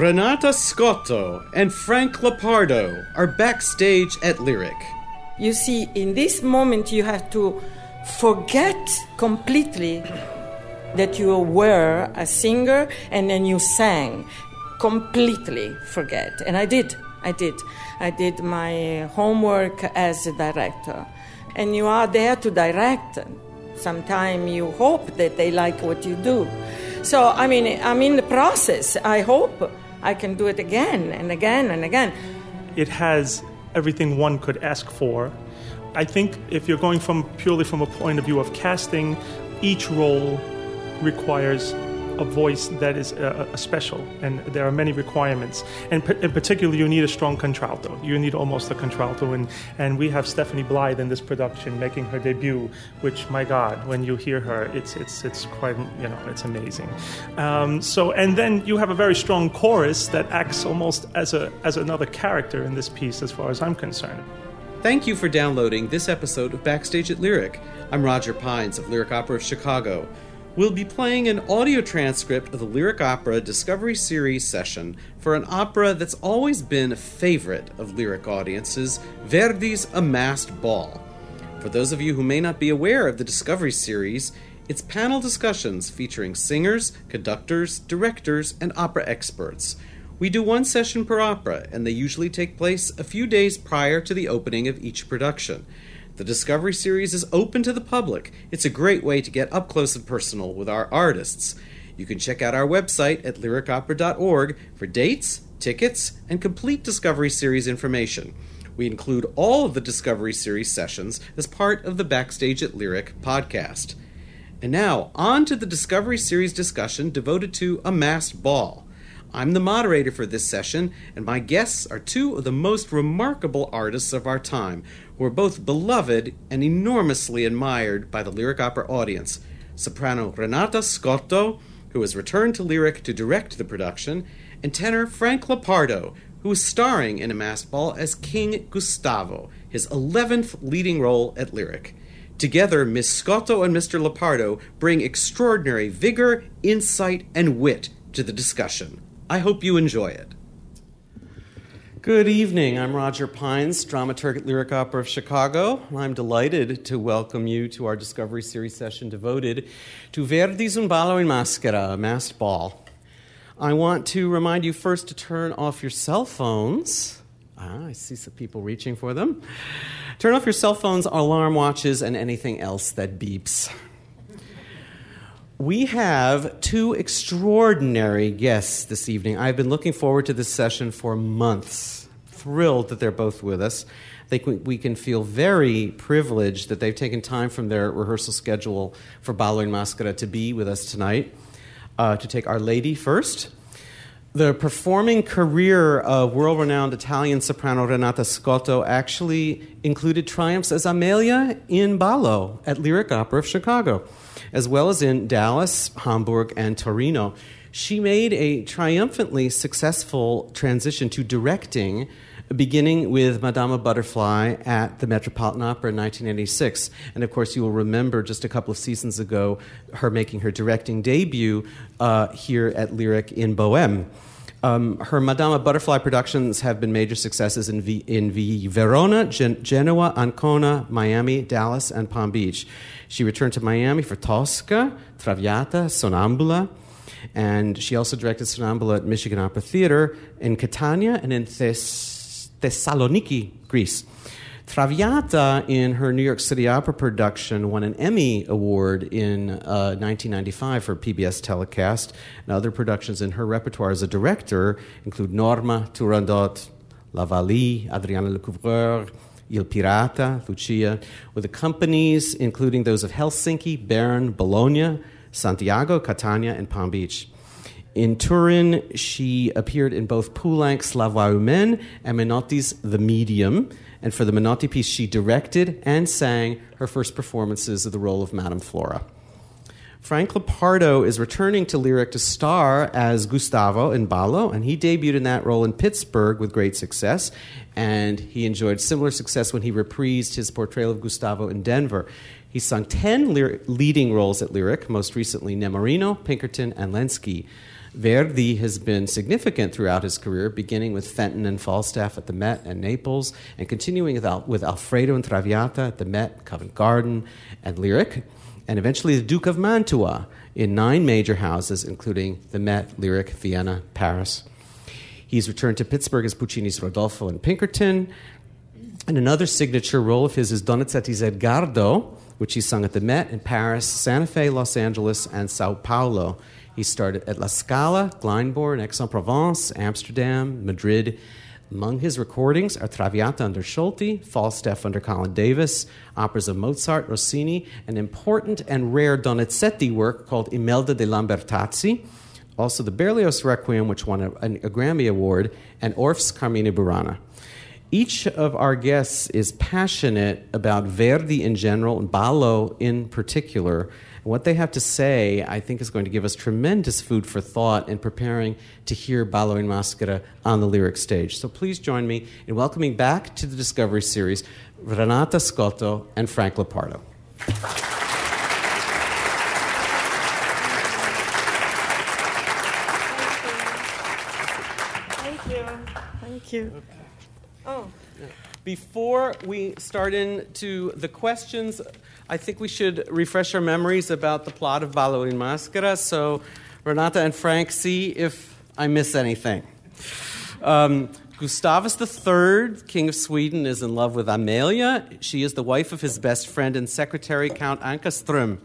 Renata Scotto and Frank Lopardo are backstage at Lyric. You see, in this moment, you have to forget completely that you were a singer and then you sang. Completely forget. And I did. I did. I did my homework as a director. And you are there to direct. Sometimes you hope that they like what you do. So, I mean, I'm in the process. I hope I can do it again and again and again. It has everything one could ask for. I think if you're going from purely from a point of view of casting, each role requires a voice that is uh, uh, special, and there are many requirements. And p- in particular, you need a strong contralto. You need almost a contralto, and, and we have Stephanie Blythe in this production making her debut, which, my God, when you hear her, it's it's it's quite you know it's amazing. Um, so, and then you have a very strong chorus that acts almost as a as another character in this piece, as far as I'm concerned. Thank you for downloading this episode of Backstage at Lyric. I'm Roger Pines of Lyric Opera of Chicago. We'll be playing an audio transcript of the Lyric Opera Discovery Series session for an opera that's always been a favorite of lyric audiences Verdi's A Masked Ball. For those of you who may not be aware of the Discovery Series, it's panel discussions featuring singers, conductors, directors, and opera experts. We do one session per opera, and they usually take place a few days prior to the opening of each production. The Discovery Series is open to the public. It's a great way to get up close and personal with our artists. You can check out our website at lyricopera.org for dates, tickets, and complete Discovery Series information. We include all of the Discovery Series sessions as part of the Backstage at Lyric podcast. And now, on to the Discovery Series discussion devoted to A Masked Ball. I'm the moderator for this session, and my guests are two of the most remarkable artists of our time, who are both beloved and enormously admired by the lyric opera audience. Soprano Renata Scotto, who has returned to Lyric to direct the production, and tenor Frank Lopardo, who is starring in A Masked Ball as King Gustavo, his 11th leading role at Lyric. Together, Miss Scotto and Mr. Lopardo bring extraordinary vigor, insight, and wit to the discussion. I hope you enjoy it. Good evening. I'm Roger Pines, dramaturg at Lyric Opera of Chicago. I'm delighted to welcome you to our Discovery Series session devoted to Verdi's Un ballo in maschera, a masked ball. I want to remind you first to turn off your cell phones. Ah, I see some people reaching for them. Turn off your cell phones, alarm watches, and anything else that beeps. We have two extraordinary guests this evening. I've been looking forward to this session for months. Thrilled that they're both with us. I think we can feel very privileged that they've taken time from their rehearsal schedule for Ballo in Maschera to be with us tonight. Uh, to take Our Lady first. The performing career of world renowned Italian soprano Renata Scotto actually included triumphs as Amelia in Ballo at Lyric Opera of Chicago as well as in Dallas, Hamburg, and Torino. She made a triumphantly successful transition to directing, beginning with Madama Butterfly at the Metropolitan Opera in 1986. And of course, you will remember just a couple of seasons ago her making her directing debut uh, here at Lyric in Bohème. Um, her Madama Butterfly productions have been major successes in, v- in v- Verona, Gen- Genoa, Ancona, Miami, Dallas, and Palm Beach. She returned to Miami for Tosca, Traviata, Sonnambula, and she also directed Sonnambula at Michigan Opera Theater in Catania and in Thess- Thessaloniki, Greece. Traviata, in her New York City Opera production, won an Emmy Award in uh, 1995 for PBS telecast. And other productions in her repertoire as a director include Norma, Turandot, La Wally, Adriana Lecouvreur, Il Pirata, Lucia, with the companies including those of Helsinki, Bern, Bologna, Santiago, Catania, and Palm Beach. In Turin, she appeared in both Poulenc's La Voix Humaine and Menotti's The Medium. And for the Menotti piece, she directed and sang her first performances of the role of Madame Flora. Frank Lopardo is returning to Lyric to star as Gustavo in Ballo, and he debuted in that role in Pittsburgh with great success. And he enjoyed similar success when he reprised his portrayal of Gustavo in Denver. He sung 10 leading roles at Lyric, most recently Nemorino, Pinkerton, and Lenski. Verdi has been significant throughout his career, beginning with Fenton and Falstaff at the Met and Naples, and continuing with, Al- with Alfredo and Traviata at the Met, Covent Garden, and Lyric and eventually the Duke of Mantua in nine major houses, including the Met, Lyric, Vienna, Paris. He's returned to Pittsburgh as Puccini's Rodolfo and Pinkerton. And another signature role of his is Donizetti's Edgardo, which he sung at the Met in Paris, Santa Fe, Los Angeles, and Sao Paulo. He started at La Scala, Glyndebourne, Aix-en-Provence, Amsterdam, Madrid, among his recordings are Traviata under Solti, Falstaff under Colin Davis, operas of Mozart, Rossini, an important and rare Donizetti work called Imelda de Lambertazzi, also the Berlioz Requiem, which won a, a Grammy Award, and Orff's Carmina Burana. Each of our guests is passionate about Verdi in general and Ballo in particular what they have to say, I think, is going to give us tremendous food for thought in preparing to hear Ballo in Maschera on the lyric stage. So please join me in welcoming back to the Discovery Series Renata Scotto and Frank Lopardo. Thank you. Thank you. Oh. Before we start into the questions, I think we should refresh our memories about the plot of Ballo in Maschera. So, Renata and Frank, see if I miss anything. Um, Gustavus III, King of Sweden, is in love with Amelia. She is the wife of his best friend and secretary, Count Ankarström.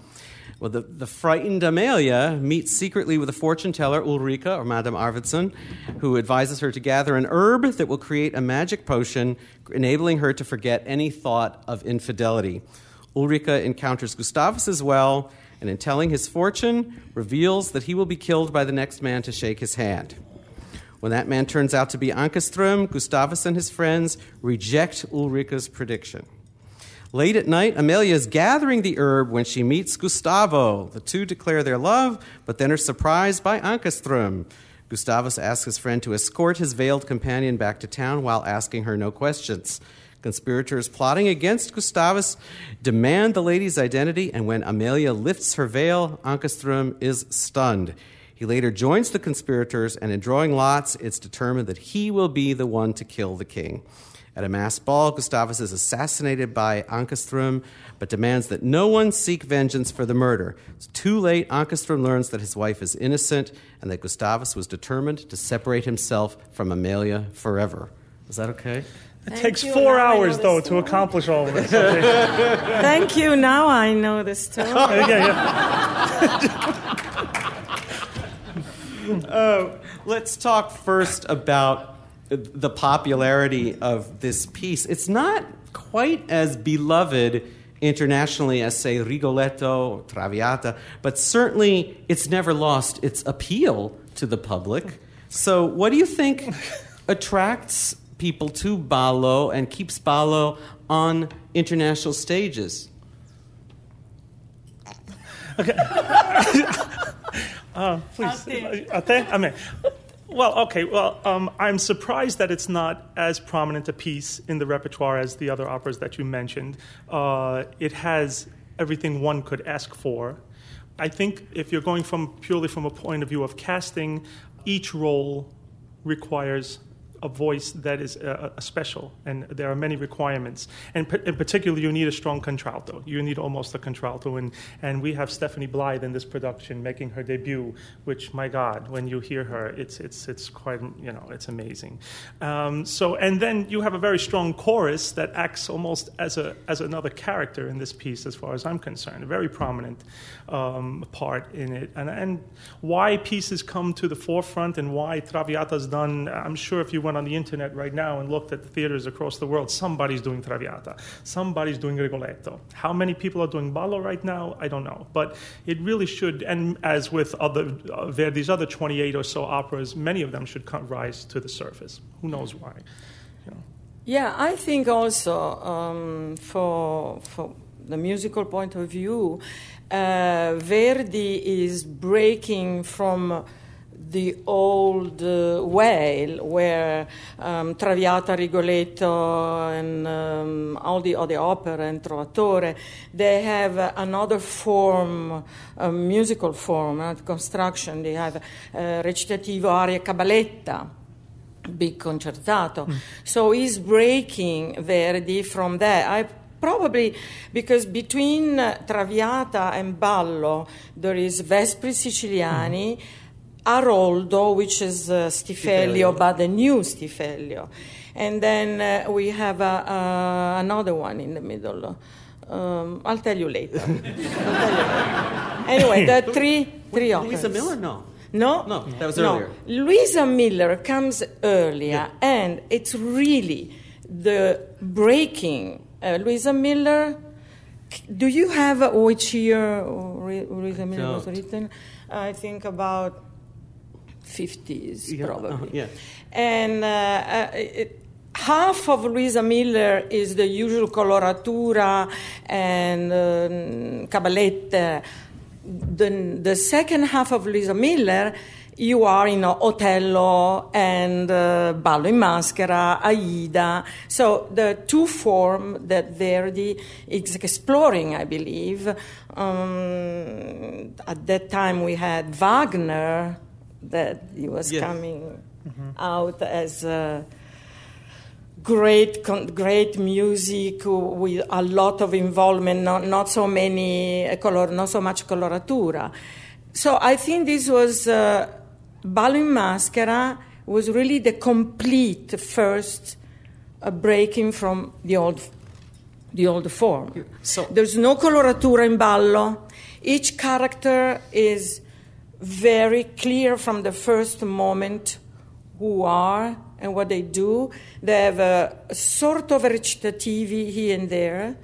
Well, the, the frightened Amelia meets secretly with a fortune teller, Ulrika, or Madame Arvidsson, who advises her to gather an herb that will create a magic potion, enabling her to forget any thought of infidelity. Ulrika encounters Gustavus as well, and in telling his fortune, reveals that he will be killed by the next man to shake his hand. When that man turns out to be Ankarström, Gustavus and his friends reject Ulrika's prediction. Late at night, Amelia is gathering the herb when she meets Gustavo. The two declare their love, but then are surprised by Ankarström. Gustavus asks his friend to escort his veiled companion back to town while asking her no questions. Conspirators plotting against Gustavus demand the lady's identity, and when Amelia lifts her veil, Ankarström is stunned. He later joins the conspirators, and in drawing lots, it's determined that he will be the one to kill the king. At a mass ball, Gustavus is assassinated by Ankarström, but demands that no one seek vengeance for the murder. It's too late, Ankarström learns that his wife is innocent and that Gustavus was determined to separate himself from Amelia forever. Is that okay? It Thank takes you. four now hours, though, to accomplish all of this. Thank you. Now I know the story. yeah, yeah. uh, let's talk first about the popularity of this piece. It's not quite as beloved internationally as, say, Rigoletto or Traviata, but certainly it's never lost its appeal to the public. So, what do you think attracts people to Ballo and keeps Ballo on international stages. Okay. uh, please. Ate? Ame. Well, okay. Well, um, I'm surprised that it's not as prominent a piece in the repertoire as the other operas that you mentioned. Uh, it has everything one could ask for. I think if you're going from purely from a point of view of casting, each role requires a voice that is uh, special, and there are many requirements. And in particular, you need a strong contralto. You need almost a contralto, and, and we have Stephanie Blythe in this production making her debut, which, my God, when you hear her, it's, it's, it's quite, you know, it's amazing. Um, so, and then you have a very strong chorus that acts almost as, a, as another character in this piece, as far as I'm concerned, a very prominent um, part in it. And, and why pieces come to the forefront and why Traviata's done, I'm sure if you went on the internet right now and looked at the theaters across the world, somebody's doing Traviata, somebody's doing Rigoletto. How many people are doing Ballo right now? I don't know. But it really should, and as with other uh, Verdi's other 28 or so operas, many of them should come, rise to the surface. Who knows why? You know. Yeah, I think also um, for for the musical point of view, uh, Verdi is breaking from the old uh, way where um, Traviata, Rigoletto, and um, all the other opera and Trovatore, they have uh, another form, a musical form, uh, construction. They have uh, recitativo, aria, cabaletta big concertato. Mm. So he's breaking Verdi from there. I probably because between Traviata and Ballo there is Vespri Siciliani, mm. Aroldo, which is uh, Stifelio, Stifelio, but the new Stifelio, and then uh, we have uh, uh, another one in the middle. Um, I'll tell you later. tell you later. Anyway, the three three operas. Luisa Miller, no. No, no, that was earlier. No. Luisa Miller comes earlier, yeah. and it's really the breaking. Uh, Luisa Miller. Do you have which year Luisa Miller was written? I think about 50s, yeah, probably. Uh, yeah. And uh, uh, it, half of Luisa Miller is the usual coloratura and um, cabalette the, the second half of Luisa Miller, you are in Otello and uh, Ballo in Maschera, Aida. So the two form that Verdi is exploring, I believe. Um, at that time, we had Wagner that he was yes. coming mm-hmm. out as. Uh, great, great music with a lot of involvement, not, not so many color, not so much coloratura. So I think this was uh, Ballo in Maschera was really the complete first uh, breaking from the old, the old form. So there's no coloratura in Ballo. Each character is very clear from the first moment who are and what they do. They have a, sort of recitativi here and there,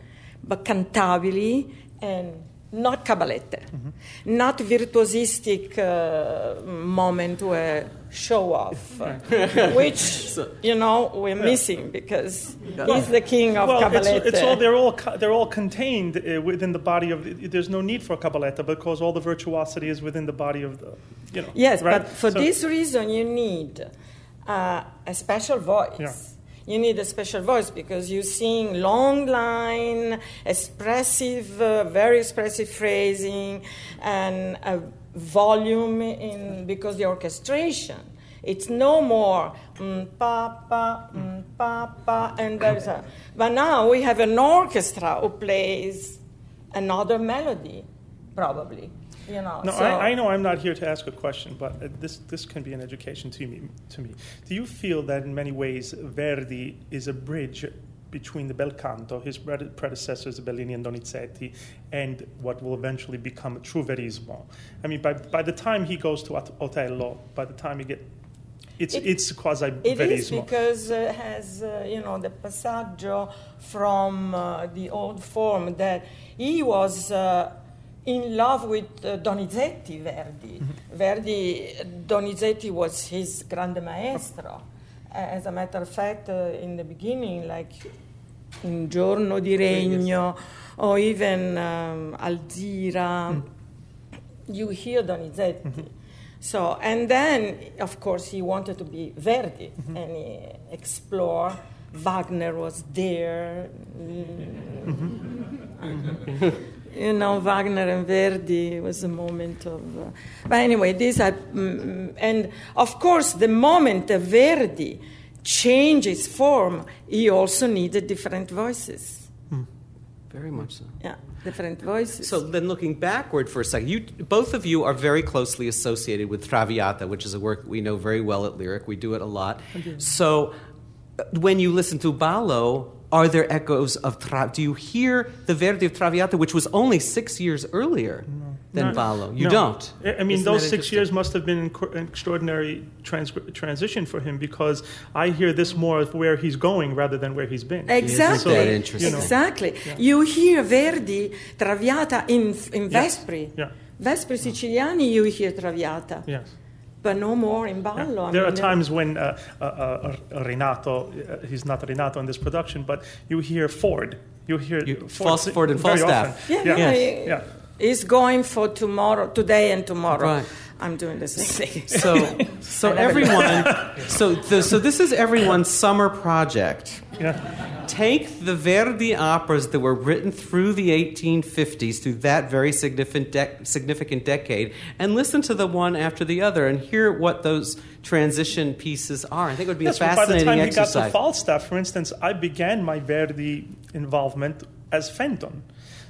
but cantabili and not cabalette, mm-hmm. not virtuosistic uh, moment where show off, uh, which so, you know we're yeah. missing because yeah. he's the king of well, cabalette. It's, it's all they're all they're all contained uh, within the body of. There's no need for cabaletta because all the virtuosity is within the body of the. You know. Yes, right? but for so, this reason you need uh, a special voice. Yeah. You need a special voice because you sing long line, expressive, uh, very expressive phrasing, and a volume in because the orchestration. It's no more mm, pa pa mm, pa pa, and there's a. But now we have an orchestra who plays another melody, probably you know. No, so. I, I, know I'm not here to ask a question, but uh, this this can be an education to me. To me, do you feel that in many ways Verdi is a bridge between the bel canto, his predecessors Bellini and Donizetti, and what will eventually become true verismo? I mean, by by the time he goes to Otello, by the time he get it's it, it's quasi It is because it uh, has uh, you know the passaggio from uh, the old form that he was uh, in love with uh, Donizetti, Verdi. Mm-hmm. Verdi, Donizetti was his grande maestro. As a matter of fact, uh, in the beginning, like Un giorno di regno, or even um, Alzira, mm. you hear Donizetti. Mm-hmm. So, and then, of course, he wanted to be Verdi, mm-hmm. and he explored. Wagner was there. Mm-hmm. You know, Wagner and Verdi was a moment of. Uh, but anyway, this I, mm, and of course, the moment Verdi changed his form, he also needed different voices. Hmm. Very much so. Yeah, different voices. So then, looking backward for a second, you both of you are very closely associated with Traviata, which is a work we know very well at Lyric. We do it a lot. So, uh, when you listen to Ballo, are there echoes of Tra- do you hear the Verdi of Traviata, which was only six years earlier? No. than Ballo. You no. don't. I- I mean, Isn't those six years must have been an extraordinary trans- transition for him because I hear this more of where he's going rather than where he's been. Exactly. that interesting? Exactly. You hear Verdi Traviata in, in Yes. Vespri. Yeah. Vespri Siciliani, you hear Traviata. Yes. But no more in Yeah. Ballo. I There are mean, times when uh, uh, uh, Renato, uh, he's not Renato in this production, but you hear Ford. You hear You- Ford, Fals- Ford and very Falstaff. Yeah, yeah. yeah. Yes. Yeah. He's going for tomorrow, today and tomorrow. Right. I'm doing this same thing. So, so everyone, so the, so this is everyone's summer project. Yeah. Take the Verdi operas that were written through the 1850s, through that very significant, dec significant decade, and listen to the one after the other and hear what those transition pieces are. I think it would be Yes, a but by the fascinating time he got to Falstaff, for instance, I began my Verdi involvement as Fenton.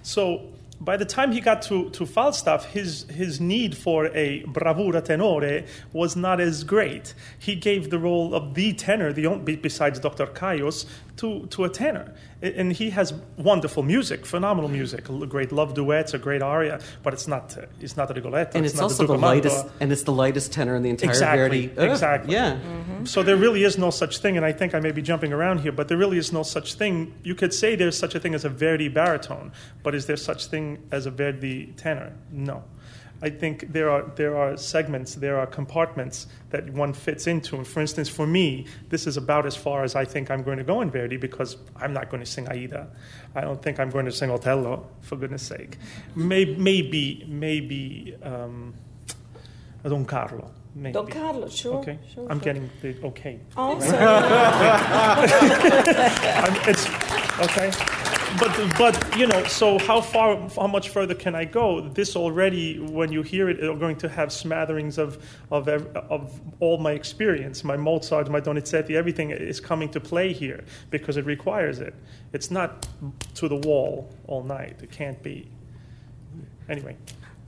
So by the time he got to, to Falstaff, his, his need for a bravura tenore was not as great. He gave the role of the tenor, the besides Dr. Caius, to, to a tenor. A- And he has wonderful music, phenomenal music, a great love duets, a great aria, but it's not, uh, it's not a Rigoletto. and it's, not also the Duca Mantua. lightest, and it's the lightest tenor in the entire Exactly, Verdi. Ugh, exactly. yeah. So there really is no such thing, and I think I may be jumping around here, but there really is no such thing. You could say there's such a thing as a Verdi baritone, but is there such thing as a Verdi tenor? No. I think there are there are segments, there are compartments that one fits into. And for instance, for me, this is about as far as I think I'm going to go in Verdi because I'm not going to sing Aida. I don't think I'm going to sing Otello, for goodness sake. Maybe maybe maybe um, Don Carlo. Maybe. Don Carlo, sure. Okay, sure, I'm sure. getting the okay. Also, I'm, it's okay, but but you know, so how far, how much further can I go? This already, when you hear it, are going to have smatterings of of of all my experience, my Mozart, my Donizetti, everything is coming to play here because it requires it. It's not to the wall all night. It can't be. Anyway,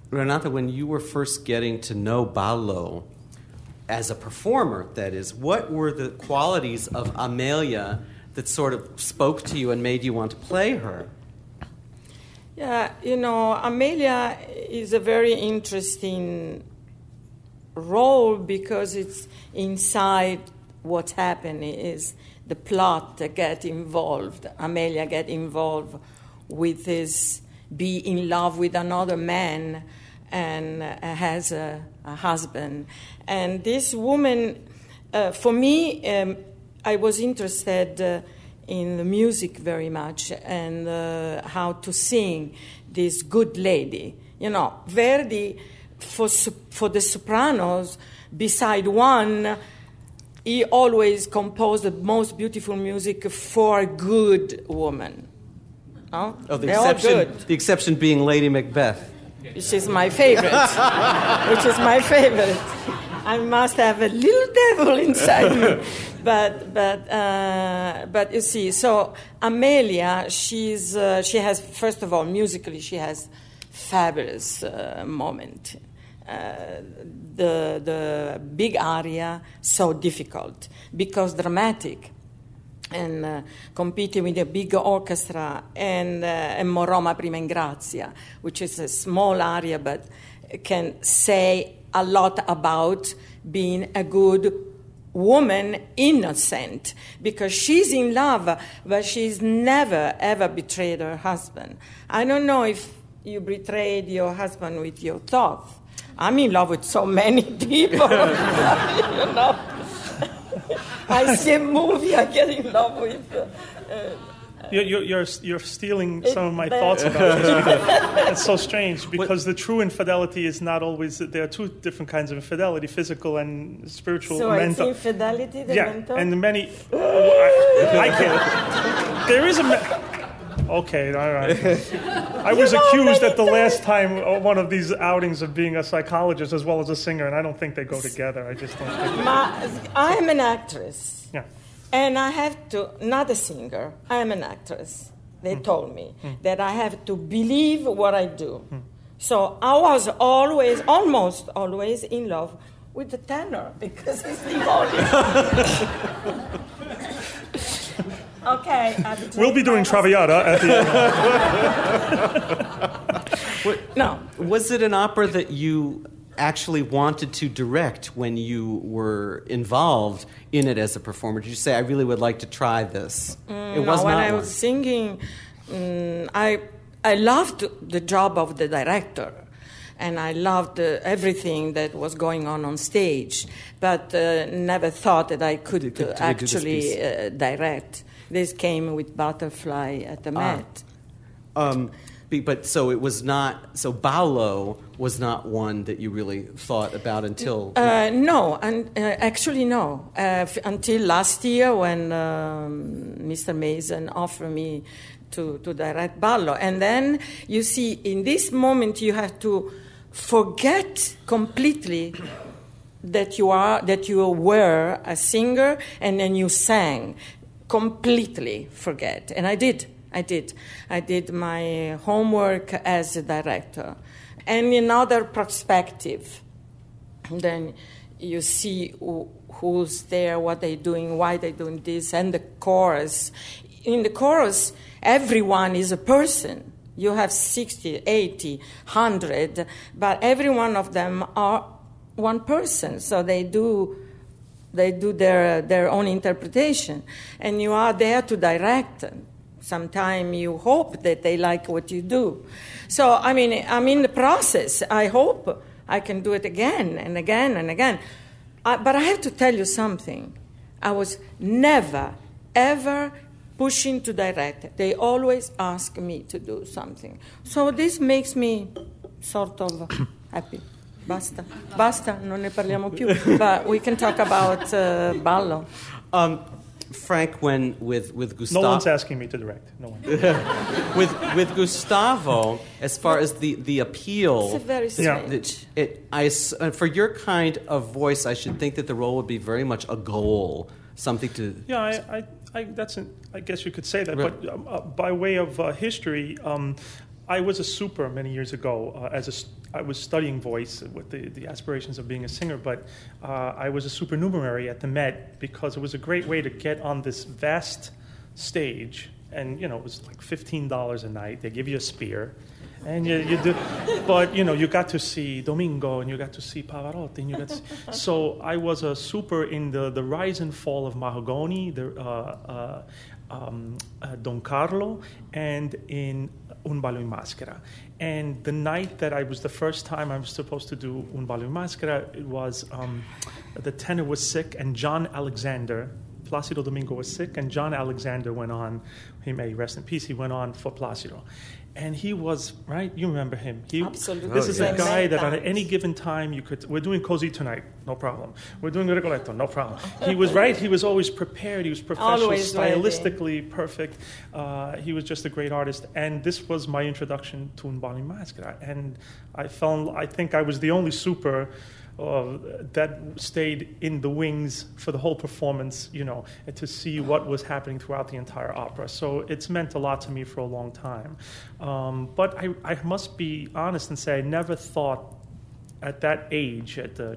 Renata, when you were first getting to know Ballo as a performer, that is, what were the qualities of Amelia that sort of spoke to you and made you want to play her? yeah, you know, Amelia is a very interesting role because it's inside what's happening is the plot get involved. Amelia get involved with his be in love with another man and uh, has a, a husband. And this woman, uh, for me, um, I was interested uh, in the music very much and uh, how to sing this good lady. You know, Verdi, for, for the sopranos, beside one, he always composed the most beautiful music for a good woman. No? Oh, the They're all exception, good the exception being Lady Macbeth. which is my favorite. which is my favorite. I must have a little devil inside me. But but uh, but you see, so Amelia, she's uh, she has first of all musically she has fabulous uh, moment. Uh, the the big aria so difficult because dramatic and uh, competing with a big orchestra and, uh, and Morrò, ma prima in grazia, which is a small area but can say a lot about being a good woman innocent because she's in love but she's never ever betrayed her husband i don't know if you betrayed your husband with your thoughts i'm in love with so many people you know I see a movie, I get in love with. Uh, you're, you're, you're stealing some of my It- thoughts about this. It's so strange because the true infidelity is not always. There are two different kinds of infidelity: physical and spiritual. so it's mental. infidelity, the yeah, mental? and the many. I, I can't. There is a. Me- okay, all right. I was accused at the last time uh, one of these outings of being a psychologist as well as a singer, and I don't think they go together. I just don't think. My, I am an actress, Yeah. And I have to, not a singer, I am an actress. They hmm. told me hmm. that I have to believe what I do. Hmm. So I was always, almost always in love with the tenor because he's the only. okay. We'll be doing drank Traviata at the end. No. Was it an opera that you actually wanted to direct when you were involved in it as a performer? Did you say, I really would like to try this? it No, was when not I one. was singing, mm, I I loved the job of the director, and I loved uh, everything that was going on on stage, but uh, never thought that I could, You could- could do this actually uh, direct. This came with Butterfly at the Ah. Met. Um, but so it was not, so Ballo was not one that you really thought about until. Uh, no, and uh, actually no. Uh, f- until last year, when um, Mr. Mason offered me to, to direct Ballo, and then you see, in this moment, you have to forget completely that you are that you were a singer, and then you sang. Completely forget, and I did. I did. I did my homework as a director. And another perspective, then you see who, who's there, what they're doing, why they're doing this, and the chorus. In the chorus, everyone is a person. You have 60, 80, 100, but every one of them are one person. So they do they do their, their own interpretation, and you are there to direct. Sometimes you hope that they like what you do. So, I mean, I'm in the process. I hope I can do it again and again and again. I, but I have to tell you something. I was never, ever pushing to direct. They always ask me to do something. So this makes me sort of happy. Basta, basta, non ne parliamo più. But we can talk about uh, ballo. um, Frank, when with, with Gustavo, No one's asking me to direct. No one. with with Gustavo, as far as the the appeal, It's a very Yeah. strange. it, it I s- uh, for your kind of voice, I should think that the role would be very much a goal, something to. Yeah, I, I, I that's an, I guess you could say that. Right. But um, uh, by way of uh, history, um, I was a super many years ago. Uh, as a, s- I was studying voice with the, the aspirations of being a singer, but uh, I was a supernumerary at the Met because it was a great way to get on this vast stage. And you know, it was like fifteen dollars a night. They give you a spear. And you, you do, but you know, you got to see Domingo and you got to see Pavarotti and you got see, so I was a super in the, the rise and fall of Mahagonny, the, uh, uh, um, uh, Don Carlo, and in Un ballo in maschera. And the night that I was the first time I was supposed to do Un ballo maschera, it was um, the tenor was sick and John Alexander, Placido Domingo was sick, and John Alexander went on. He may rest in peace. He went on for Placido, and he was right. You remember him? He, Absolutely. Oh, This is yeah. a guy that Many any given time you could. We're doing Così tonight, no problem. We're doing Rigoletto, no problem. He was right. He was always prepared. He was professional, Always ready. stylistically perfect. Uh, he was just a great artist, and this was my introduction to Un maschera. And I fell. I think I was the only super uh, that stayed in the wings for the whole performance, you know, to see what was happening throughout the entire opera. So it's meant a lot to me for a long time. Um, but I, I must be honest and say I never thought at that age, at the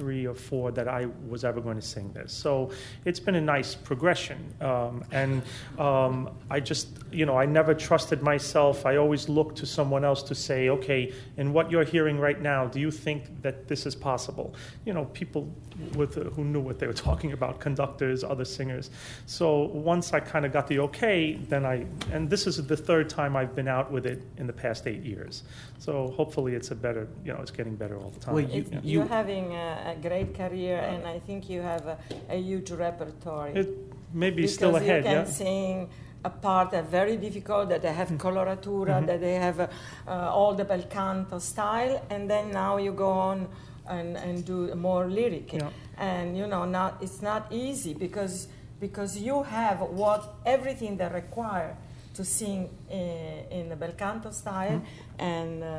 23 or 4, that I was ever going to sing this. So it's been a nice progression. Um, and um, I just, you know, I never trusted myself. I always looked to someone else to say, okay, in what you're hearing right now, do you think that this is possible? You know, people with, who knew what they were talking about, conductors, other singers. So once I kind of got the okay, then I, and this is the third time I've been out with it in the past eight years. So hopefully it's a better, you know, it's getting better all the time. Well, you- It's- Yeah. You're having a, a great career, and I think you have a, a huge repertoire. It may be because still ahead, you can yeah. sing a part that very difficult, that they have Mm-hmm. coloratura, that they have uh, uh, all the bel canto style, and then now you go on and, and do more lyric. Yeah. And you know, not it's not easy because because you have what everything that require to sing in, in the bel canto style, Mm-hmm. and uh,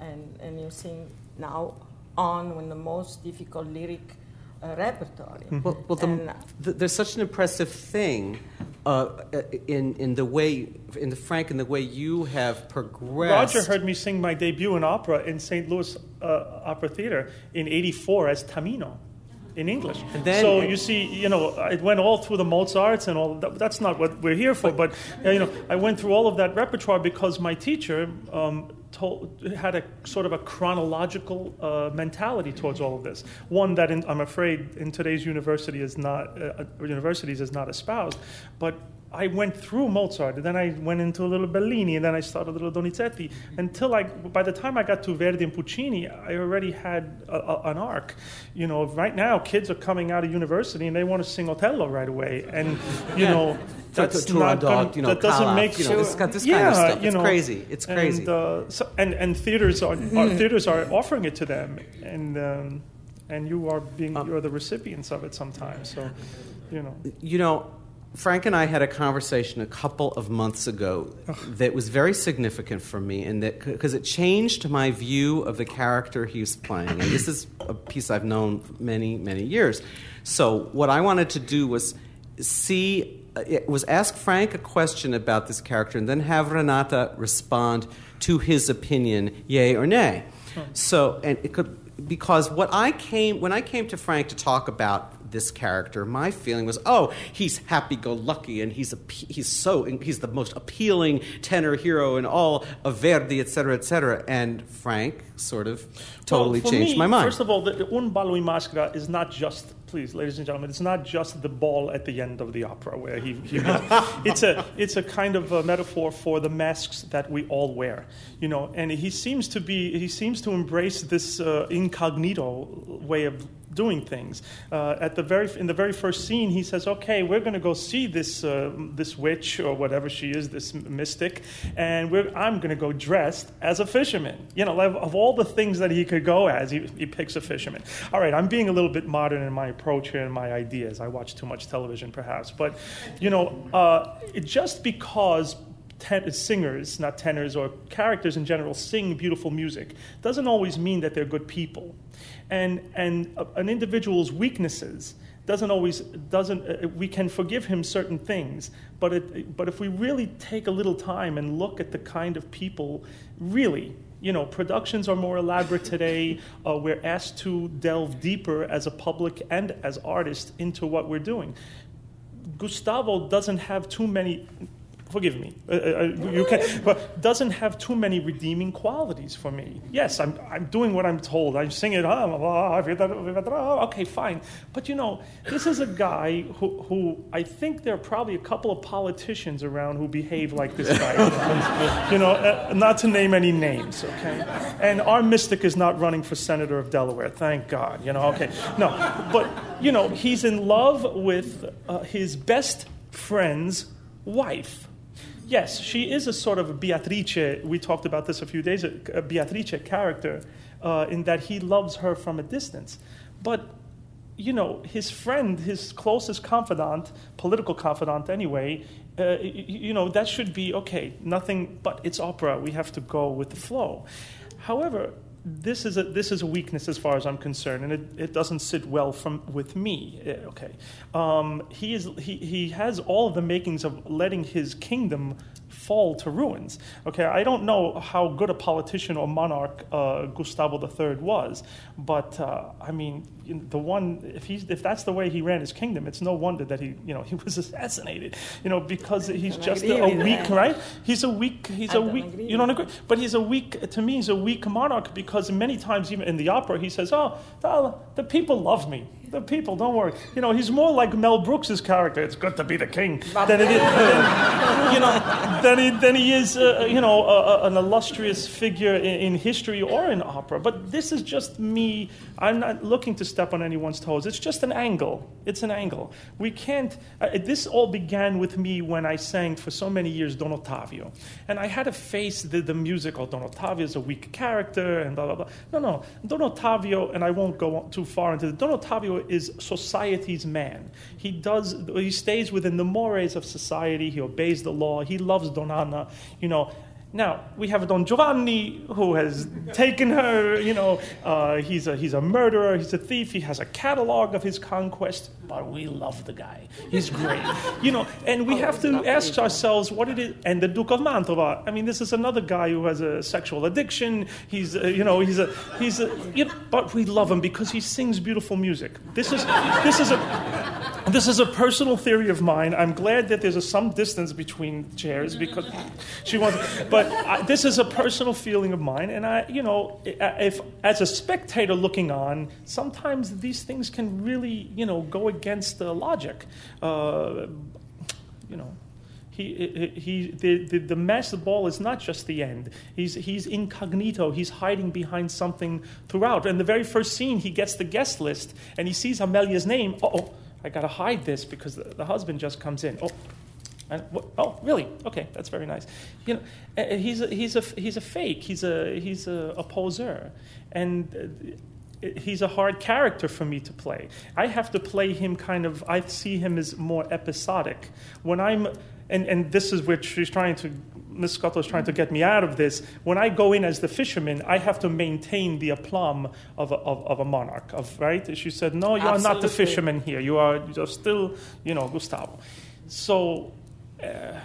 and and you sing now on with the most difficult lyric uh, repertoire. Well, well the, And- th there's such an impressive thing uh, in in the way, in the Frank, in the way you have progressed. Roger heard me sing my debut in opera in St. Louis uh, Opera Theater in '84 as Tamino. In English. And then- so you see, you know, it went all through the Mozarts and all. That, that's not what we're here for. But uh, you know, I went through all of that repertoire because my teacher um, told, had a sort of a chronological uh, mentality towards all of this. One that in, I'm afraid in today's university is not uh, universities is not espoused, but. I went through Mozart, and then I went into a little Bellini, and then I started a little Donizetti. Until I, by the time I got to Verdi and Puccini, I already had a, a, an arc. You know, right now kids are coming out of university and they want to sing Otello right away, and you Yeah. know that's To- not gonna, you know, that doesn't Kaloff, make you know, this this kind of stuff. It's crazy. It's crazy. And, uh, so, and and theaters are, are theaters are offering it to them, and um, and you are being Uh, you're the recipients of it sometimes. So, you know. You know, Frank and I had a conversation a couple of months ago that was very significant for me, and that because it changed my view of the character he was playing. And this is a piece I've known for many, many years. So what I wanted to do was see. uh, It was ask Frank a question about this character and then have Renata respond to his opinion, yay or nay. So, and it could because what I came when I came to Frank to talk about this character, my feeling was, oh, he's happy-go-lucky, and he's a, he's so he's the most appealing tenor hero in all of Verdi, et cetera, et cetera. And Frank sort of totally Well, changed me, my mind. First of all, the, the Un ballo in maschera is not just, please, ladies and gentlemen, it's not just the ball at the end of the opera where he. he it's a it's a kind of a metaphor for the masks that we all wear, you know. And he seems to be he seems to embrace this uh, incognito way of doing things. Uh, at the very in the very first scene, he says, "Okay, we're going to go see this uh, this witch or whatever she is, this mystic, and I'm going to go dressed as a fisherman." You know, of, of all the things that he could go as, he, he picks a fisherman. All right, I'm being a little bit modern in my approach here and my ideas. I watch too much television, perhaps, but you know, uh, just because ten- singers, not tenors, or characters in general sing beautiful music doesn't always mean that they're good people. And, and a- an individual's weaknesses doesn't always doesn't uh, we can forgive him certain things but it, but if we really take a little time and look at the kind of people really you know productions are more elaborate today uh, we're asked to delve deeper as a public and as artists into what we're doing Gustavo doesn't have too many. Forgive me. Uh, uh, you can, but doesn't have too many redeeming qualities for me. Yes, I'm, I'm doing what I'm told. I'm singing. ah, ah, Okay, fine. But you know, this is a guy who, who I think there are probably a couple of politicians around who behave like this guy. you know, uh, not to name any names. Okay, and our mystic is not running for senator of Delaware. Thank God. You know. Okay. No, but you know, he's in love with uh, his best friend's wife. Yes, she is a sort of Beatrice. We talked about this a few days ago. Beatrice character, uh, in that he loves her from a distance. But, you know, his friend, his closest confidant, political confidant anyway, uh, you know, that should be okay, nothing but it's opera. We have to go with the flow. However, this is a this is a weakness as far as I'm concerned, and it, it doesn't sit well from with me. Eh, Okay, um, he is he, he has all of the makings of letting his kingdom fall to ruins. Okay, I don't know how good a politician or monarch uh, Gustavo III was, but uh, I mean you know, the one if he's if that's the way he ran his kingdom, it's no wonder that he you know he was assassinated. You know because he's just a, a weak right. He's a weak. He's a weak. agree. You don't agree, but he's a weak. To me, he's a weak monarch because many times, even in the opera, he says, "Oh, the, the people love me. The people, don't worry." You know, he's more like Mel Brooks's character. It's good to be the king than it is. Than, you know, than he, than he is. Uh, uh you know, a, a- an illustrious figure in, in history or in opera. But this is just me. I'm not looking to step on anyone's toes. It's just an angle. It's an angle. We can't. Uh, this all began with me when I sang for so many years Don Ottavio, and I had to face the, the music. Oh, Don Ottavio is a weak character, and blah blah blah. No, no. Don Ottavio, and I won't go too far into it. Don Ottavio is society's man. He does. He stays within the mores of society. He obeys the law. He loves Donna Anna. You know Now we have Don Giovanni, who has taken her. You know, uh, he's a he's a murderer. He's a thief. He has a catalog of his conquest. But we love the guy. He's great. you know, and we Oh, have to ask ourselves what it is. And the Duke of Mantova. I mean, this is another guy who has a sexual addiction. He's uh, you know he's a he's a. You know, but we love him because he sings beautiful music. This is this is a. This is a personal theory of mine. I'm glad that there's a, some distance between chairs because she wants. But I, this is a personal feeling of mine, and I, you know, if as a spectator looking on, sometimes these things can really, you know, go against the logic. Uh, you know. He, he, he, the, the, the master ball is not just the end. He's, he's incognito. He's hiding behind something throughout. And the very first scene, he gets the guest list and he sees Amelia's name. oh, I got to hide this because the, the husband just comes in. Oh, and what, oh, really? Okay, that's very nice. You know, he's a, he's a, he's a fake. He's a, he's a, a poser. And uh, he's a hard character for me to play. I have to play him kind of, I see him as more episodic. When I'm, and, and this is what she's trying to, Miss Scotto is trying to get me out of this. When I go in as the fisherman, I have to maintain the aplomb of a, of, of a monarch, of, right? She said, no, you are not the fisherman here. You are, you're still, you know, Gustavo. So, uh,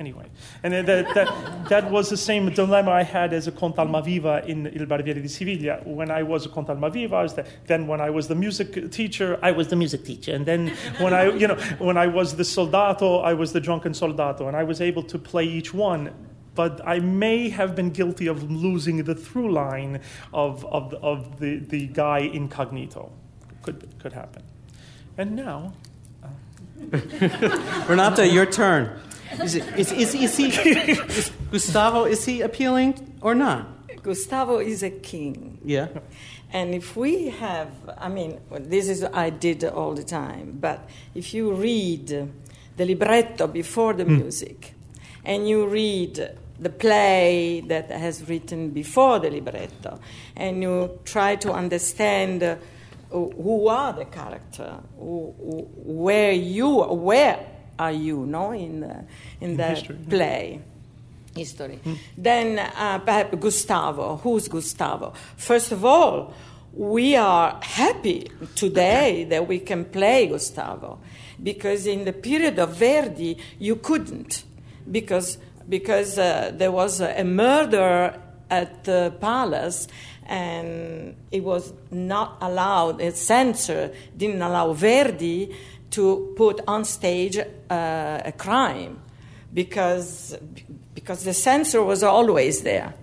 anyway, and that, that, that was the same dilemma I had as a Conte Almaviva in Il Barbiere di Siviglia. When I was a Conte Almaviva, the, then when I was the music teacher, I was the music teacher. And then when I, you know, when I was the soldato, I was the drunken soldato. And I was able to play each one. But I may have been guilty of losing the through line of, of, of the, the guy incognito. Could, could happen. And now, Renata, your turn. Is, it, is, is, is he, is Gustavo, is he appealing or not? Gustavo is a king. Yeah. And if we have, I mean, this is I did all the time, but if you read the libretto before the music and you read the play that has written before the libretto and you try to understand uh, who are the character, who, who- where you, where are you, no, in the, in the history, play history. Then uh, perhaps Gustavo. Who's Gustavo? First of all, we are happy today that we can play Gustavo because in the period of Verdi you couldn't because because uh, there was a, a murder at the palace and it was not allowed a censor didn't allow Verdi to put on stage uh, a crime because because the censor was always there.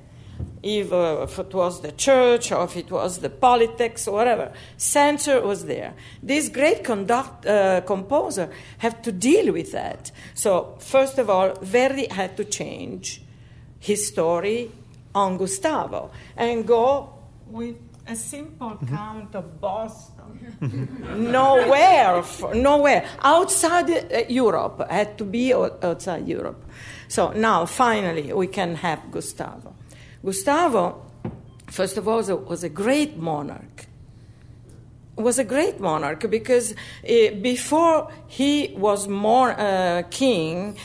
If, uh, if it was the church or if it was the politics or whatever, censor was there. This great conduct, uh, composer had to deal with that. So first of all, Verdi had to change his story on Gustavo and go with a simple count of Boston. nowhere, f- nowhere outside uh, Europe. Had to be o- outside Europe. So now, finally, we can have Gustavo. Gustavo, first of all, was a- was a great monarch. Was a great monarch because uh, before he was more uh, king,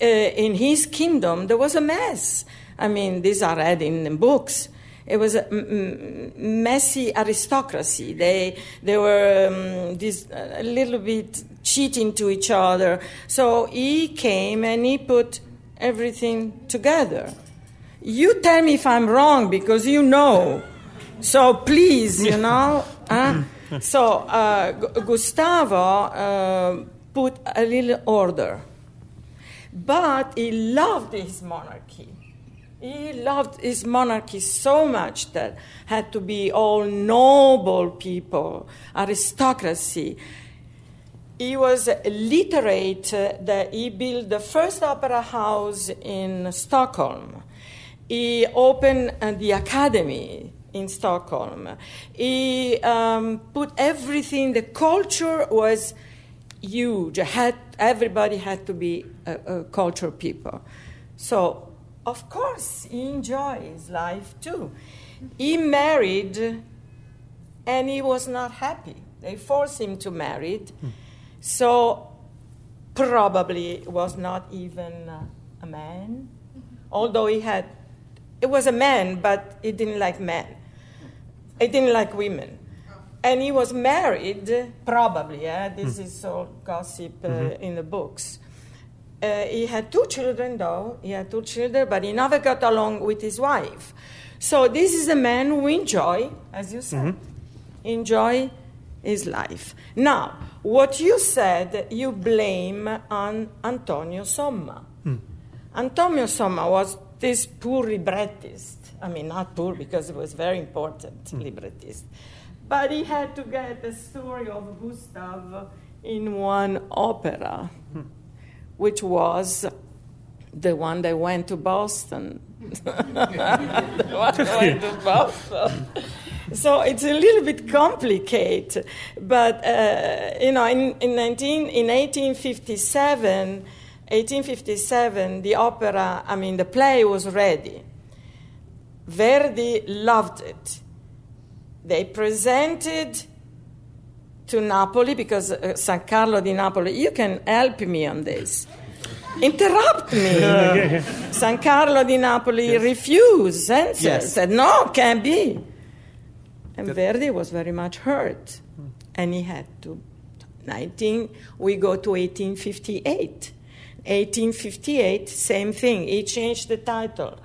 uh, in his kingdom there was a mess. I mean, these are read in books. It was a m- messy aristocracy. They they were um, this a little bit cheating to each other. So he came and he put everything together. You tell me if I'm wrong because you know. So please, you know. huh? So uh, Gu- Gustavo uh, put a little order, but he loved his monarchy. He loved his monarchy so much that had to be all noble people, aristocracy. He was literate uh, that he built the first opera house in Stockholm. He opened uh, the academy in Stockholm. He um, put everything, the culture was huge. Had, everybody had to be a, a cultural people. So, of course, he enjoyed his life too. He married and he was not happy. They forced him to marry. So probably was not even uh, a man, although he had It was a man, but he didn't like men. He didn't like women. And he was married, probably, yeah? this is all gossip uh, in the books. Uh, he had two children, though. He had two children, but he never got along with his wife. So this is a man who enjoy, as you said, mm-hmm. enjoy his life. Now, what you said, you blame on Antonio Somma. Hmm. Antonio Somma was this poor librettist. I mean, not poor because he was very important hmm. librettist. But he had to get the story of Gustav in one opera, which was the one that went to Boston. the one that went to Boston. So it's a little bit complicated, but uh, you know, in, in 19, in 1857, 1857, the opera, I mean, the play was ready. Verdi loved it. They presented to Napoli because uh, San Carlo di Napoli, you can help me on this. Interrupt me. San Carlo di Napoli refused, censored, Yes. said, no, can't be. And Verdi was very much hurt. And he had to. 19, we go to 1858. 1858, same thing. He changed the title.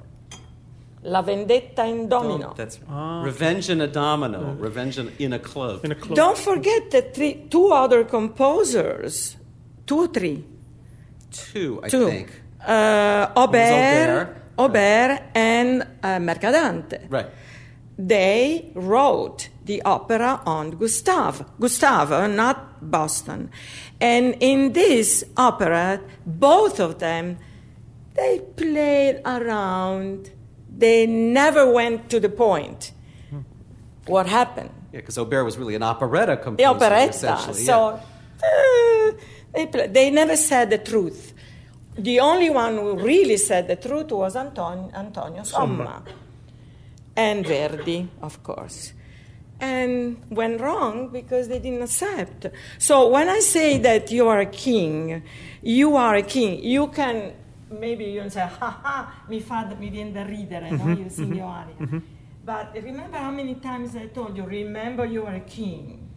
La Vendetta in Domino. That's Revenge in a Domino, Revenge in, in a Cloak. In a cloak. Don't forget the three, two other composers, two, three, Two, I two. think. Uh, Auber, Auber. Auber, and uh, Mercadante. Right. They wrote the opera on Gustav, Gustavo, not Boston. And in this opera, both of them, they played around. They never went to the point. What happened? Yeah, because Auber was really an operetta the composer. operetta. essentially, So uh, they, play, they never said the truth. The only one who really said the truth was Anton, Antonio Somma and Verdi, of course. And went wrong because they didn't accept. So when I say that you are a king, you are a king. You can maybe you can say, ha ha, mi fa mi viene da ridere, no? You sing your aria. But remember how many times I told you, remember you are a king.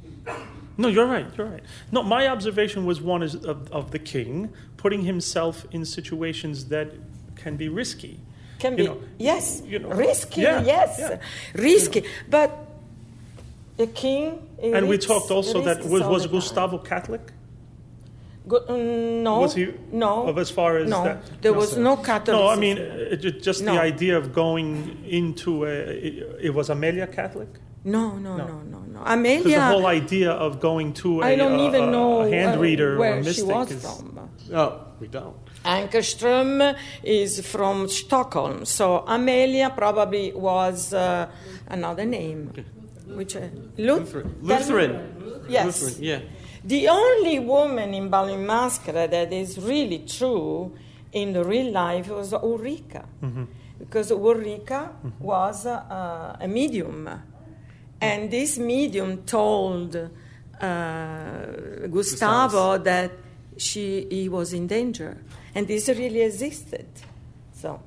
No, you're right. You're right. No, my observation was one is of, of the king putting himself in situations that can be risky. Can You be know, yes, you know, risky. yeah, yes, yeah. risky. But a king. And we talked also that was, was. Gustavo Catholic? Go, mm, no. Was he No. of as far as no, that? there was no Catholic. No, I mean uh, ju- just No. the idea of going into a. It, it was Amelia Catholic. No, no, No. no, no, no. Because Amelia. the whole idea of going to a, I don't a- even a- know a hand uh, reader or where a she mystic was is, from. Oh, we don't. Ankerström is from Stockholm, so Amelia probably was uh, another name. Which uh, Luth- Lutheran. Yes. Lutheran, yeah. The only woman in Ballo in Maschera that is really true in the real life was Ulrica. Because Ulrica was uh, a medium. And this medium told uh, Gustavo that she, he was in danger. And this really existed. So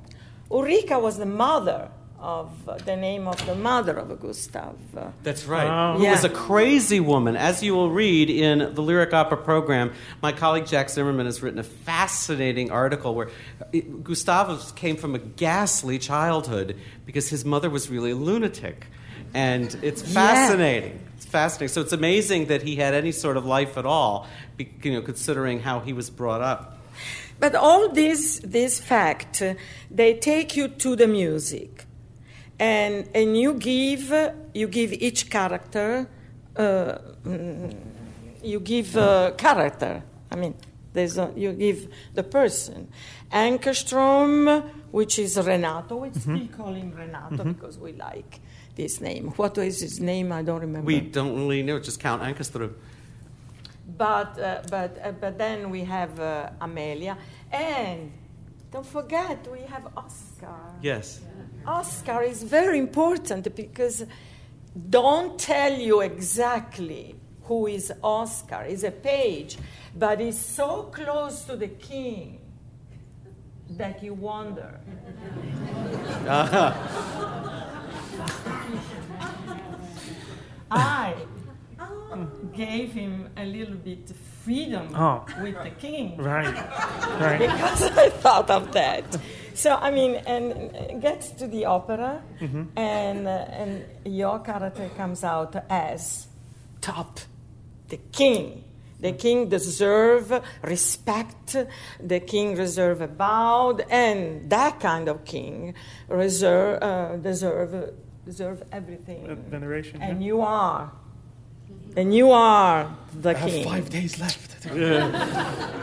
Ulrica was the mother of the name of the mother of Gustav. That's right. Wow. Who was a crazy woman. As you will read in the Lyric Opera program, my colleague Jack Zimmerman has written a fascinating article where it, Gustavus came from a ghastly childhood because his mother was really a lunatic. And it's fascinating. It's fascinating. So it's amazing that he had any sort of life at all, you know, considering how he was brought up. But all these this fact, uh, they take you to the music, and and you give you give each character, uh, you give uh, character. I mean, there's a, you give the person. Ankerstrom, which is Renato, we still call him Renato because we like this name. What is his name? I don't remember. We don't really know, just Count Ancaster. But, uh, but, uh, but then we have uh, Amelia. And don't forget, we have Oscar. Yes. Oscar is very important because don't tell you exactly who is Oscar. He's a page, but he's so close to the king that you wonder. I gave him a little bit freedom Oh. with the king Right. Right. because I thought of that. So I mean, and gets to the opera, and uh, and your character comes out as top, the king. The king deserve respect. The king deserve a bow, and that kind of king reserve uh, deserve deserve everything. Veneration. And yeah. you are, and you are the king. five days left.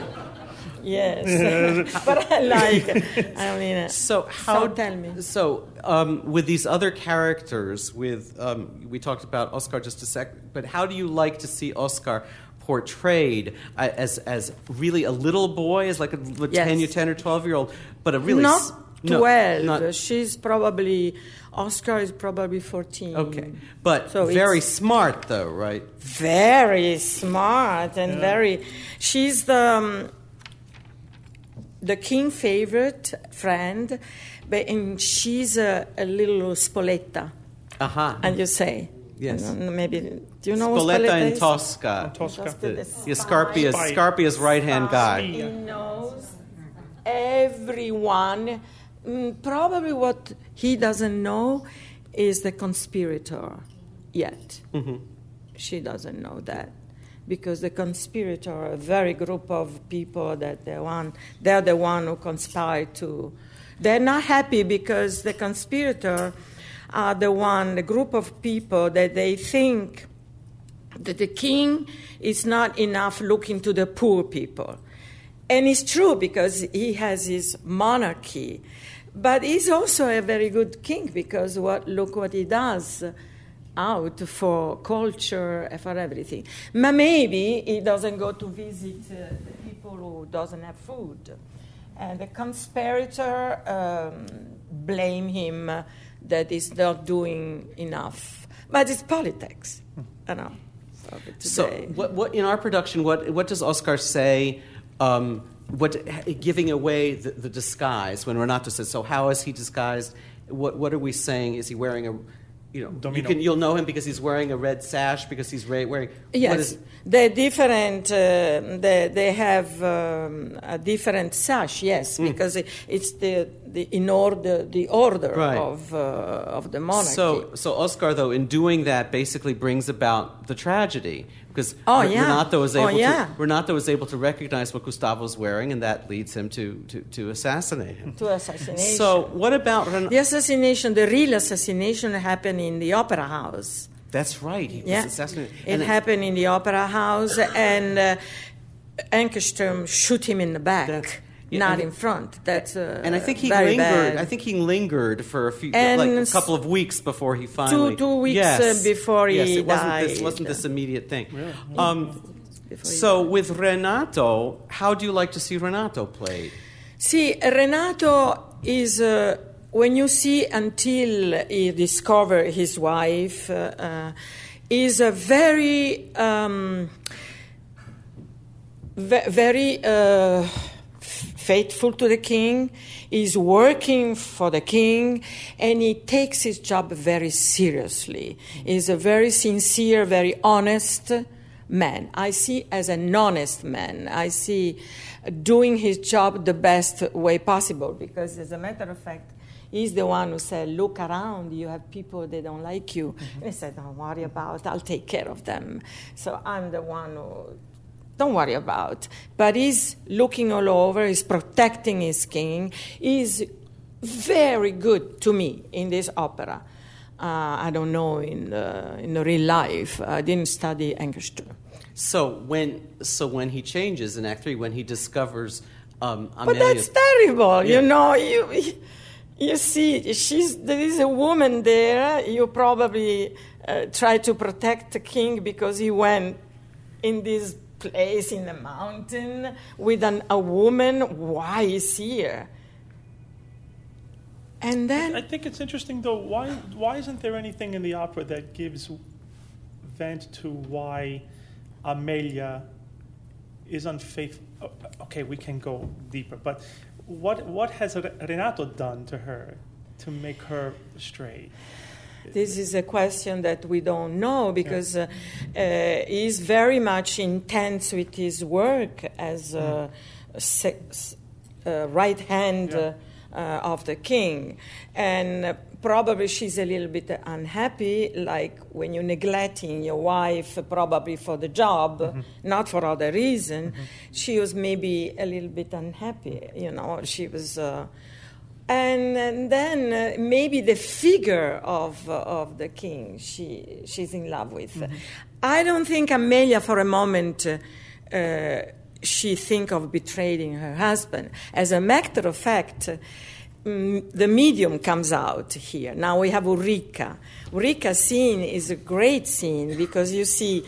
Yes, but I like. I mean, uh, So how? tell me. So um, with these other characters, with um, we talked about Oscar just a sec, but how do you like to see Oscar portrayed uh, as as really a little boy, as like a l- Yes. 10, year 10 or twelve year old, but a really not s- no, twelve. not- She's probably Oscar is probably fourteen. okay, but So very smart though, right? very smart and very. She's the um, the king favorite friend, but and she's a, a little Spoletta, Uh huh. and you say. Yes. I don't know, maybe do you know what Spoletta Spoletta in is? Tosca. Tosca. Just the- the Yeah. Scarpia's Scarpia's right hand guy. He knows everyone. Mm, Probably what he doesn't know is the conspirator yet. She doesn't know that because the conspirator are a very group of people that they want, they're the one who conspire to. They're not happy because the conspirator are the one, the group of people that they think that the king is not enough looking to the poor people. And it's true because he has his monarchy. But he's also a very good king because what, look what he does out for culture and for everything. But maybe he doesn't go to visit uh, the people who doesn't have food. And the conspirator um, blame him that he's not doing enough. But it's politics, you know. So, So, what, what in our production? What what does Oscar say? Um, what giving away the, the disguise when Renato says so? How is he disguised? What what are we saying? Is he wearing a you know you Domino. can you'll know him because he's wearing a red sash because he's ra- wearing what Yes, is- they're different. Uh, they, they have um, a different sash. Yes, because it, it's the, the in order the order Right. of uh, of the monarchy. So, so Oscar, though, in doing that, basically brings about the tragedy because Oh, yeah. Renato Oh, able yeah. to Renato is able to recognize what Gustavo's wearing, and that leads him to to, to assassinate him. to assassination. So, what about Renato? the assassination, the real assassination, happened in the opera house. That's right. He Yeah, was assassinated. it And happened in the opera house, and uh, Ankerström shoot him in the back, That's- yeah, not in front. That's uh, And I think he very lingered. bad. I think he lingered for a few, And like a s- couple of weeks before he finally. two two weeks, yes. uh, before he yes, it wasn't This, wasn't this immediate thing. Um, Before he so with Renato, how do you like to see Renato played? See, Renato is uh, when you see until he discover his wife uh, uh, is a very um, ve- very uh, f- faithful to the king. Is working for the king, and he takes his job very seriously. He's a very sincere, very honest man. I see as an honest man. I see doing his job the best way possible because, as a matter of fact, he's the one who said, Look around, you have people that don't like you. And he said, Don't worry about it, I'll take care of them. So I'm the one who. Don't worry about. But he's looking all over, he's protecting his king. He's very good to me in this opera. Uh, I don't know in the, in the real life. I didn't study Ankerström. So when so when he changes in Act Three, when he discovers um, But that's terrible. Yeah. You know, you you see, she's there is a woman there. You probably uh, try to protect the king because he went in this place in the mountain with an, a woman. Why is here? And then I think it's interesting though. Why why isn't there anything in the opera that gives vent to why Amelia is unfaithful? Uh, okay, we can go deeper, but what what has Renato done to her to make her straight? This is a question that we don't know because uh, uh, he's very much intense with his work as a, uh, right hand Yeah. uh, of the king. And probably she's a little bit unhappy, like when you're neglecting your wife, probably for the job, not for other reason. She was maybe a little bit unhappy, you know, she was. Uh, and, and then uh, maybe the figure of, uh, of the king she, she's in love with. I don't think Amelia for a moment uh, uh, she think of betraying her husband. As a matter of fact, mm, the medium comes out here. Now we have Ulrica. Ulrica's scene is a great scene because you see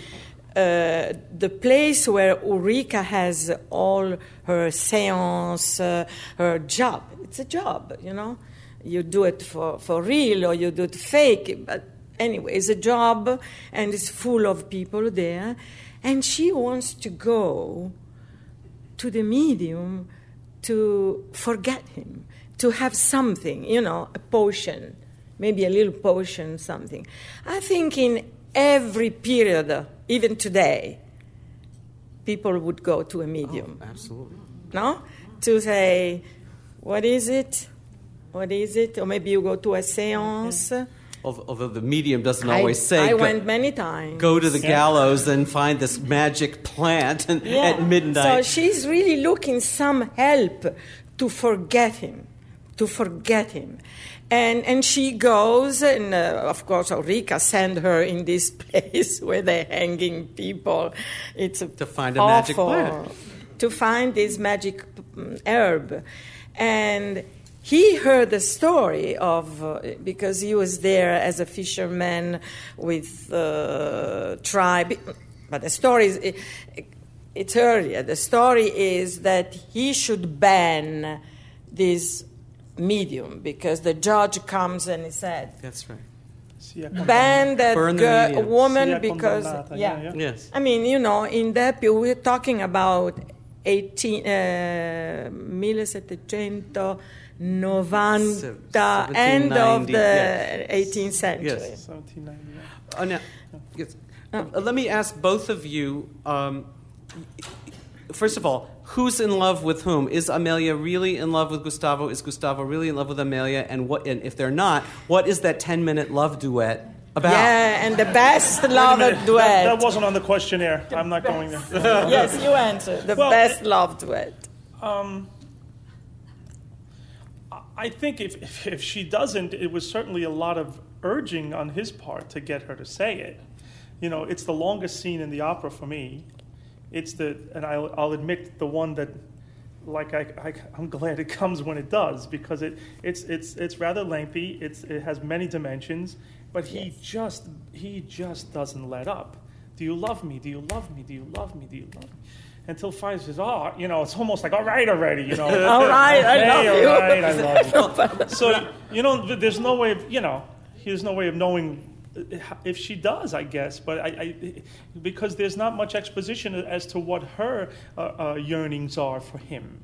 uh, the place where Ulrica has all her seance, uh, her job. It's a job, you know. You do it for, for real or you do it fake, but anyway, it's a job and it's full of people there. And she wants to go to the medium to forget him, to have something, you know, a potion, maybe a little potion, something. I think in every period, even today, people would go to a medium, oh, Absolutely. no? To say, what is it? What is it? Or maybe you go to a seance. Although, although the medium doesn't I, always say I go, went many times. go to the gallows and find this magic plant and, Yeah. at midnight. So she's really looking some help to forget him, to forget him. And, and she goes, and uh, of course, Ulrica send her in this place where they're hanging people. It's To find a magic awful. plant. To find this magic mm, herb. And he heard the story of, uh, because he was there as a fisherman with uh, tribe. But the story is, it, it's earlier. The story is that he should ban this medium because the judge comes and he said, That's right. Ban that girl, woman because yeah. yeah, Yes. I mean, you know, in that we're talking about 18, uh, 1790, end of the yes. 18th century. Yes. 1790. Oh, now, yes. Uh, let me ask both of you. Um, first of all, who's in love with whom? Is Amelia really in love with Gustavo? Is Gustavo really in love with Amelia? And what? And if they're not, what is that ten-minute love duet about? Yeah, and the best lover That, duet. that wasn't on the questionnaire. I'm not going there. yes, you answer. The Well, best love duet. Um, I think if, if, if she doesn't, it was certainly a lot of urging on his part to get her to say it. You know, it's the longest scene in the opera for me. It's the, and I'll, I'll admit, the one that, like, I, I, I'm glad it comes when it does because it, it's, it's, it's rather lengthy. It's, it has many dimensions, but he just, he just doesn't let up. Do you love me? Do you love me? Do you love me? Do you love me? Until finally says, oh, you know, it's almost like, all right already, you know. All right, I love all you. right, I love you. so you know, there's no way of you know, there's no way of knowing uh, if she does, I guess. But I, I because there's not much exposition as to what her uh, uh, yearnings are for him.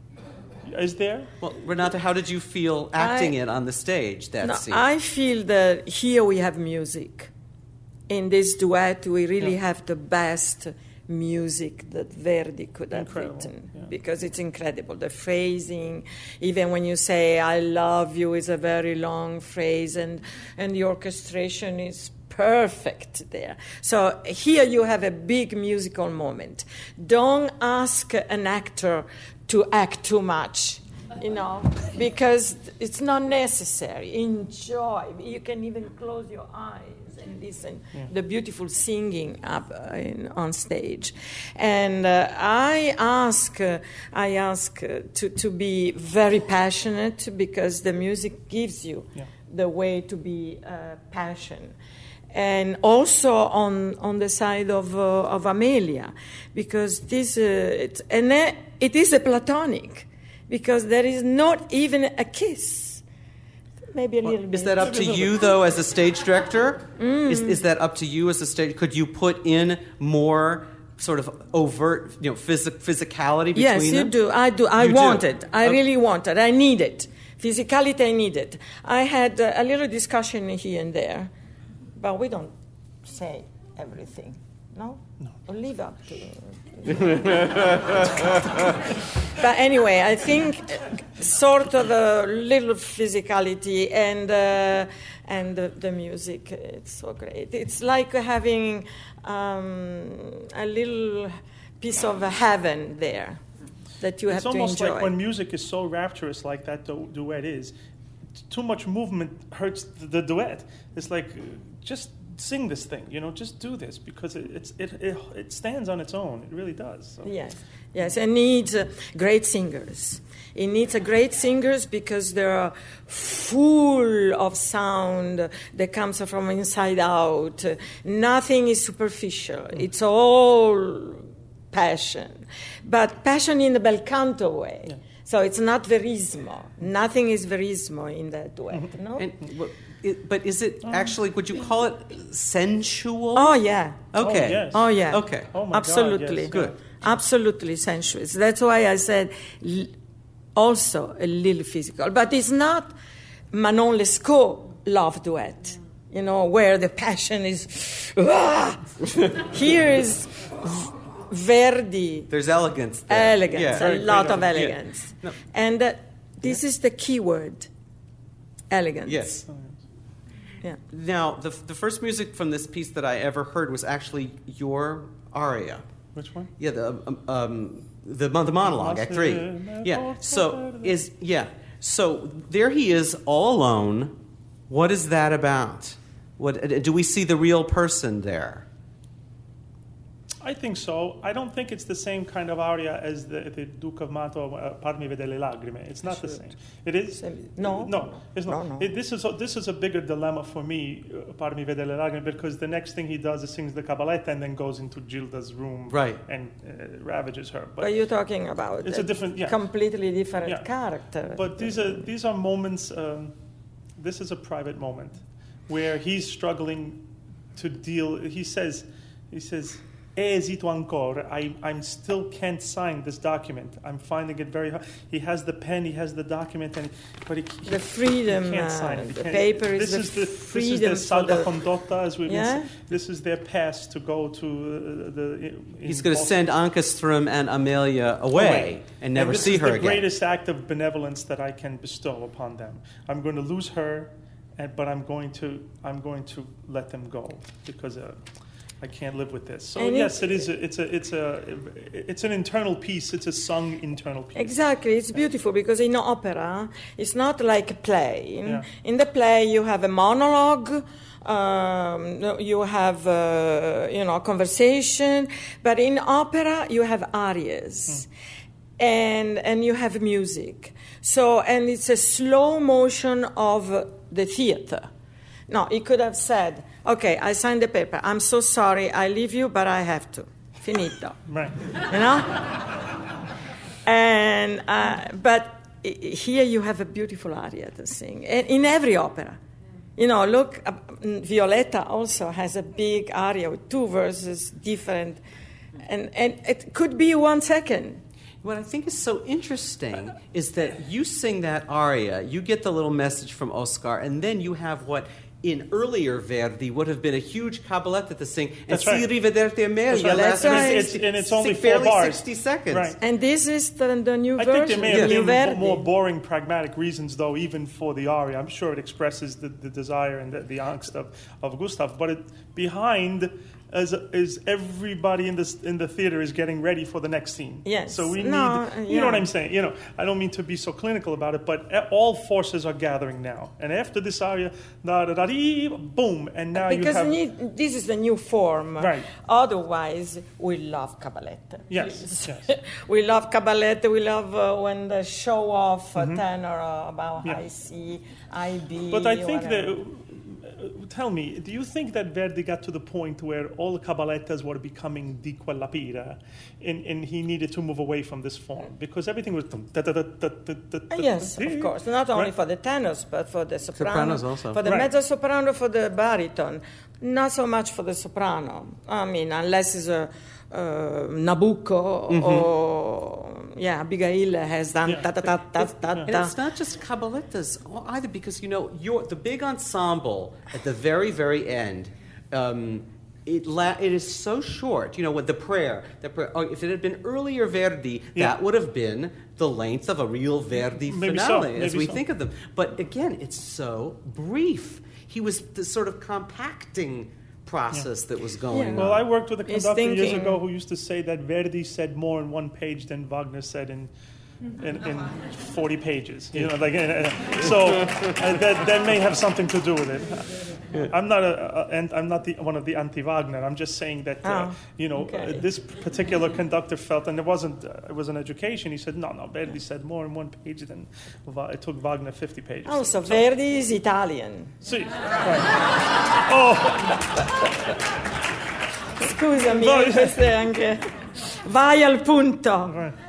Is there? Well, Renata, how did you feel acting I- it on the stage? That No, scene. I feel that here we have music. In this duet, we really Yeah. have the best music that Verdi could have Incredible, written yeah. because it's incredible. The phrasing, even when you say "I love you," is a very long phrase, and and the orchestration is perfect there. So here you have a big musical moment. Don't ask an actor to act too much you know, because it's not necessary. Enjoy. You can even close your eyes and listen the beautiful singing up uh, in, on stage. And uh, I ask, uh, I ask uh, to to be very passionate because the music gives you Yeah. the way to be uh, passion. And also on, on the side of, uh, of Amelia, because this, uh, it's, and it is a platonic because there is not even a kiss. Maybe a little bit. Is that up to you, though, as a stage director? Mm. Is, is that up to you as a stage? Could you put in more sort of overt, you know, phys- physicality between Yes, you them? do. I do. I You do? want it. I Okay. really want it. I need it. Physicality, I need it. I had uh, a little discussion here and there, but we don't say everything. No? No. leave up to. but anyway, I think sort of a little physicality and uh, and the, the music. It's so great. It's like having um, a little piece of heaven there that you have It's to almost enjoy. like when music is so rapturous, like that du- duet is. t- Too much movement hurts the, the duet. It's like uh, just sing this thing, you know, just do this because it, it's it, it it stands on its own. It really does. So. Yes, yes, and needs uh, great singers. It needs a great singers because they're full of sound that comes from inside out. Nothing is superficial. Mm. It's all passion, but passion in the bel canto way. So it's not verismo. Nothing is verismo in that duet. Mm-hmm. No. And, w- it, but is it actually, would you call it sensual? oh yeah. Okay. Oh, yes. Oh yeah. Okay. Oh my God, Absolutely. yes. Good. Absolutely sensuous. That's why I said also a little physical, but it's not Manon Lescaut love duet. You know where the passion is. "Ah!" Here is Verdi There's elegance there. elegance, Yeah. a lot great of elegance. elegance, No. and uh, this is the key word. Elegance. Yes. Yeah. Now, the, the first music from this piece that I ever heard was actually your aria. Which one? Yeah, the um, um, the, the monologue, Act Three. Yeah. So is yeah. So there he is, all alone. What is that about? What uh, do we see the real person there? I think so. I don't think it's the same kind of aria as the, the Duke of Mantua, uh, Parmi veder le lagrime. It's not the same. It is. Same- no. no, it's not. No, no. It, this is a, this is a bigger dilemma for me, uh, Parmi veder le lagrime, because the next thing he does is sings the cabaletta and then goes into Gilda's room Right. and uh, ravages her. But you're talking about It's a different- yeah. completely different Yeah. character. But these are these are moments. Um, this is a private moment where he's struggling to deal. He says, he says, "E esito ancora." I I'm still can't sign this document. I'm finding it very hard. He has the pen. He has the document, and but he, he The freedom, He can't uh, sign it. He the can't- paper is this the is the freedom This is their for the- salvacondotto, as we Yeah? This is their pass to go to uh, the. in He's going to send Ankerström and Amelia away and never this see is her the greatest act of benevolence that I can bestow upon them. I'm going to lose her, and, but I'm going to I'm going to let them go because uh, I can't live with this. So And yes, it- is. A, it's a it's a it's an internal piece. It's a sung internal piece. Exactly, it's beautiful because in opera, it's not like a play. In, Yeah. in the play, you have a monologue, um, you have uh, you know conversation, but in opera, you have arias, and and you have music. So and it's a slow motion of the theater. Now, he could have said, "Okay, I signed the paper. I'm so sorry. I leave you, but I have to. Finito." Right. you know and uh, but here you have a beautiful aria to sing in every opera you know look uh, violetta also has a big aria with two verses different and, and it could be one second What I think is so interesting is that you sing that aria, you get the little message from Oscar, and then you have what in earlier Verdi would have been a huge cabaletta to sing, and That's Si right. Rivederti Amelia That's right. lasts That's right. It's- and it's only si- four bars. 60 seconds. Right. and this is the, the new I think there may the have new been Verdi. more boring, pragmatic reasons, though, even for the aria. I'm sure it expresses the, the desire and the, the angst of, of Gustav. But it, behind is, is everybody in the, in the theater is getting ready for the next scene. Yes. So we need, No, uh, you know what. I'm saying? You know, I don't mean to be so clinical about it, but all forces are gathering now. And after this aria, da da da dee, boom, and now because you have. need- this is the new form. Right. Otherwise, we love cabaletta. Yes, yes. we love cabaletta. We love uh, when the show off uh, tenor uh, about Mm-hmm. Yeah. high B. But I think whatever. that tell me, do you think that Verdi got to the point where all the cabalettas were becoming di quella pira, and, and he needed to move away from this form because everything was. da- da- da- da- da- da- uh, da- Yes, of course. Not only Right. for the tenors, but for the soprano, Sopranos also. for the Right. mezzo soprano, for the baritone. Not so much for the soprano. I mean, unless it's a uh, Nabucco or yeah, Abigail has done Yeah. ta ta ta ta ta And it's not just cabalettas either, because you know your the big ensemble at the very very end. Um, it, la- it is so short, you know, with the prayer. The prayer oh, if it had been earlier Verdi, Yeah. that would have been the length of a real Verdi Maybe so, finale, as we so. think of them. But again, it's so brief. He was the sort of compacting process that was going Yeah. Well. I worked with a conductor years ago who used to say that Verdi said more in one page than Wagner said in. In, in 40 pages, you know, like uh, uh, so uh, that, that may have something to do with it. I'm not a, a and I'm not the one of the anti-Wagner. I'm just saying that uh, Oh, you know okay. uh, this particular conductor felt, and it wasn't uh, it was an education. He said, no, no, Verdi said more in one page than it took Wagner 50 pages. Oh, so Verdi is Italian. See, right. oh, Scusami, No, questo è anche. Vai al punto, right.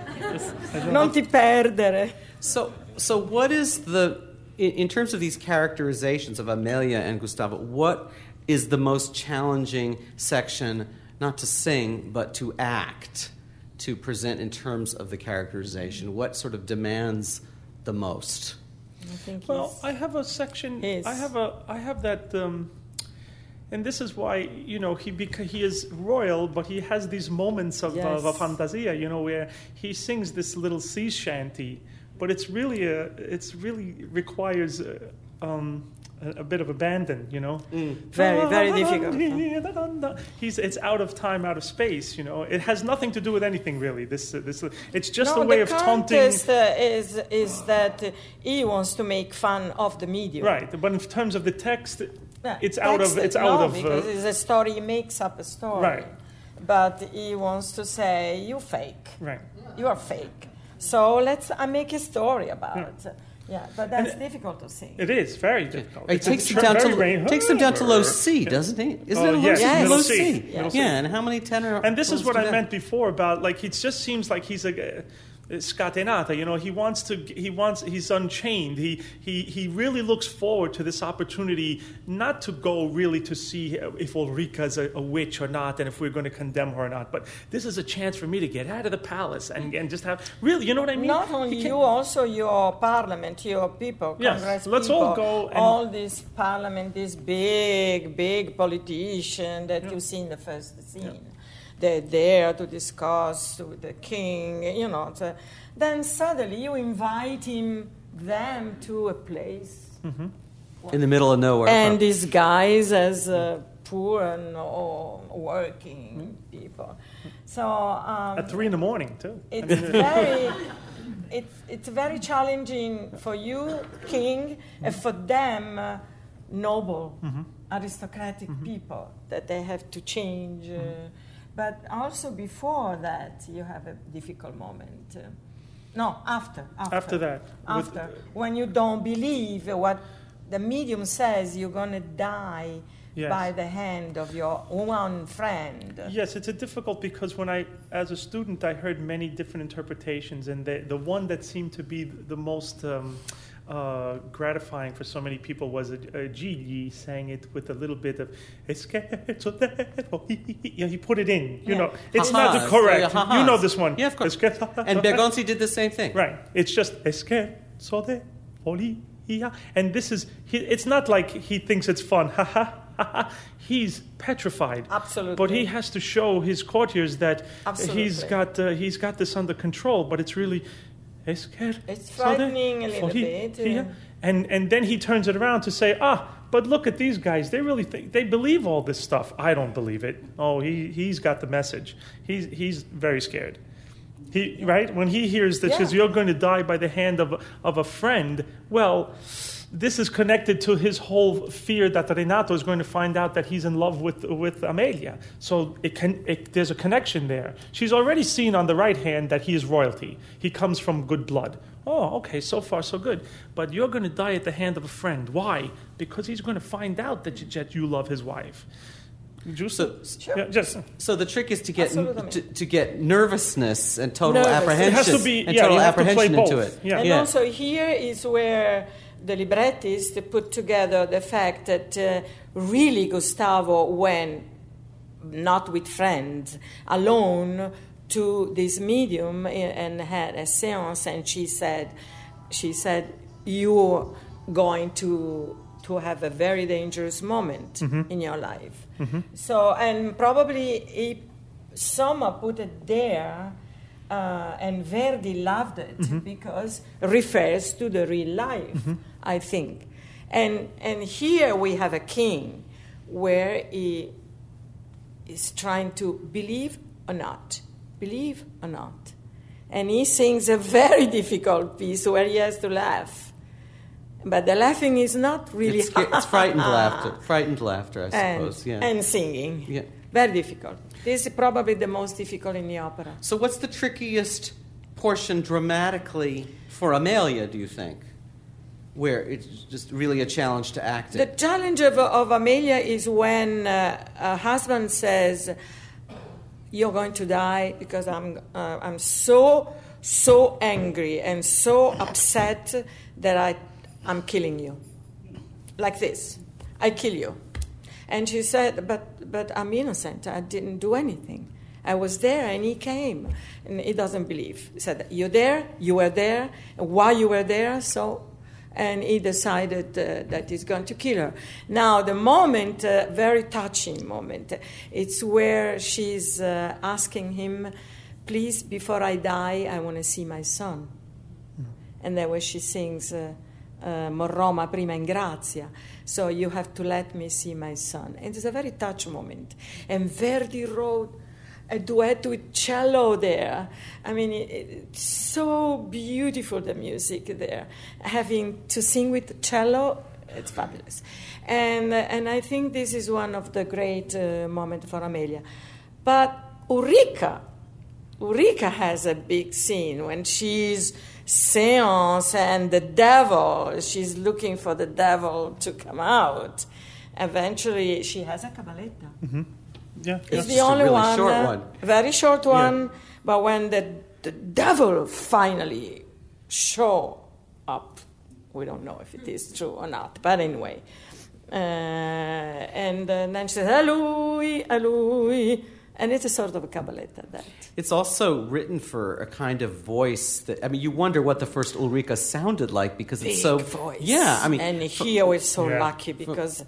Non ti perdere. So, so what is the in, in terms of these characterizations of Amelia and Gustavo? What is the most challenging section, not to sing but to act, to present in terms of the characterization? What sort of demands the most? I think Well, I have a section. Yes. I have a. I have that. Um, and this is why you know he because he is royal, but he has these moments of, of, of Yes. fantasia, you know, where he sings this little sea shanty, but it's really a. It's really requires. uh um, a, a bit of abandon, you know. Very, very difficult. He's it's out of time, out of space. You know, it has nothing to do with anything really. This uh, this it's just no, a way the of taunting. contest uh, is is that uh, he wants to make fun of the medium. Right, but in terms of the text, Yeah, it's out of it's no, out of because uh, it's a story. He makes up a story. Right. But he wants to say you fake. right. You are fake. So let's I make a story about it. Yeah, but that's difficult to see. It is very difficult. It It's a takes them tr- down to rain- takes them down to low C, doesn't he? Isn't Oh, it a low yes, C? middle Low C, C. middle C. Yeah, and how many tenor? And this is what I that? meant before about like he just seems like he's a. Scatenata, you know, he wants to, he wants, he's unchained. He, he, he really looks forward to this opportunity not to go really to see if Ulrica's a, a witch or not and if we're going to condemn her or not, but this is a chance for me to get out of the palace and, and just have, really, you know what I mean? Not only you, also your parliament, your people, Yes, Congress let's people, all go and- all this parliament, this big, big politician that you see in the first scene. They're there to discuss with the king, you know. so- then suddenly you invite him, them to a place, in the middle of nowhere. and these guys as uh, poor and oh, working people. So um, At three in the morning, too. it's very it's, it's very challenging for you king and for them uh, noble aristocratic people that they have to change uh, but also before that you have a difficult moment uh, no after after, After that, with- after. When you don't believe what the medium says you're going to die Yes. by the hand of your one friend. Yes, it's a difficult because when I, as a student, I heard many different interpretations, and the, the one that seemed to be the most um, uh, gratifying for so many people was a, a Gigli sang it with a little bit of. You know, he put it in. You Yeah. know, it's Ha-has, not the correct. yeah, you know this one. Yeah, of course. And Bergonzi did the same thing. Right. It's just follia. And this is, he, it's not like he thinks it's fun. Ha ha ha ha. He's petrified. Absolutely. But he has to show his courtiers that he's got, uh, he's got this under control, but it's really. It's frightening a little bit, yeah. And, and then he turns it around to say, ah, but look at these guys. They really think, they believe all this stuff. I don't believe it. Oh, he, he's got the message. He's, he's very scared. He, right? When he hears that Yeah. says you're going to die by the hand of, of a friend, well, this is connected to his whole fear that Renato is going to find out that he's in love with, with Amelia. So it can, it, there's a connection there. She's already seen on the right hand that he is royalty. He comes from good blood. Oh, okay, so far so good. But you're going to die at the hand of a friend. Why? Because he's going to find out that you, that you love his wife. Giusto? So- yeah, just So the trick is to get to, to get nervousness and total Nervous. It apprehension has to be- and yeah, total you have to into it. Yeah. And also here is where the librettist put together the fact that uh, really Gustavo went not with friends, alone to this medium eh, and had a seance and she said she said you're going to to have a very dangerous moment mm-hmm. in your life. Mm-hmm. So and probably if Somma put it there uh, and Verdi loved it because it refers to the real life, I think. And, and here we have a king where he is trying to believe or not, believe or not. And he sings a very difficult piece where he has to laugh. But the laughing is not really It's, it's frightened laughter. Frightened laughter, I and, suppose. yeah. and singing. Yeah. Very difficult. This is probably the most difficult in the opera. so, what's the trickiest portion dramatically for Amelia? Do you think, where it's just really a challenge to act The challenge of, of Amelia is when uh, a husband says, "You're going to die because I'm uh, I'm so so angry and so upset that I I'm killing you." Like this, I kill you. And she said, "But but I'm innocent. I didn't do anything. I was there, and he came." And he doesn't believe. He said, "You're there. You were there. Why you were there?" So and he decided uh, that he's going to kill her. Now, the moment, uh, very touching moment, it's where she's uh, asking him, "Please, before I die, I want to see my son." And then when she sings, uh, uh, "Morrò, ma prima in grazia," so you have to let me see my son. And it's a very touch moment. And Verdi wrote a duet with cello there. I mean, it, it's so beautiful the music there. Having to sing with cello, it's fabulous. And, and I think this is one of the great uh, moments for Amelia. But Ulrica, Ulrica has a big scene when she's seance and the devil, she's looking for the devil to come out. Eventually, she has a cabaletta. yeah. It's yeah. the just a only really one, short one. very short one. But when the, the devil finally show up, we don't know if it is true or not. But anyway, uh, and uh, then she says, "È lui, alui," and it's a sort of a cabaletta that. It's also written for a kind of voice that I mean, you wonder what the first Ulrica sounded like because it's Big so voice. Yeah, I mean, and here we're so Yeah. lucky because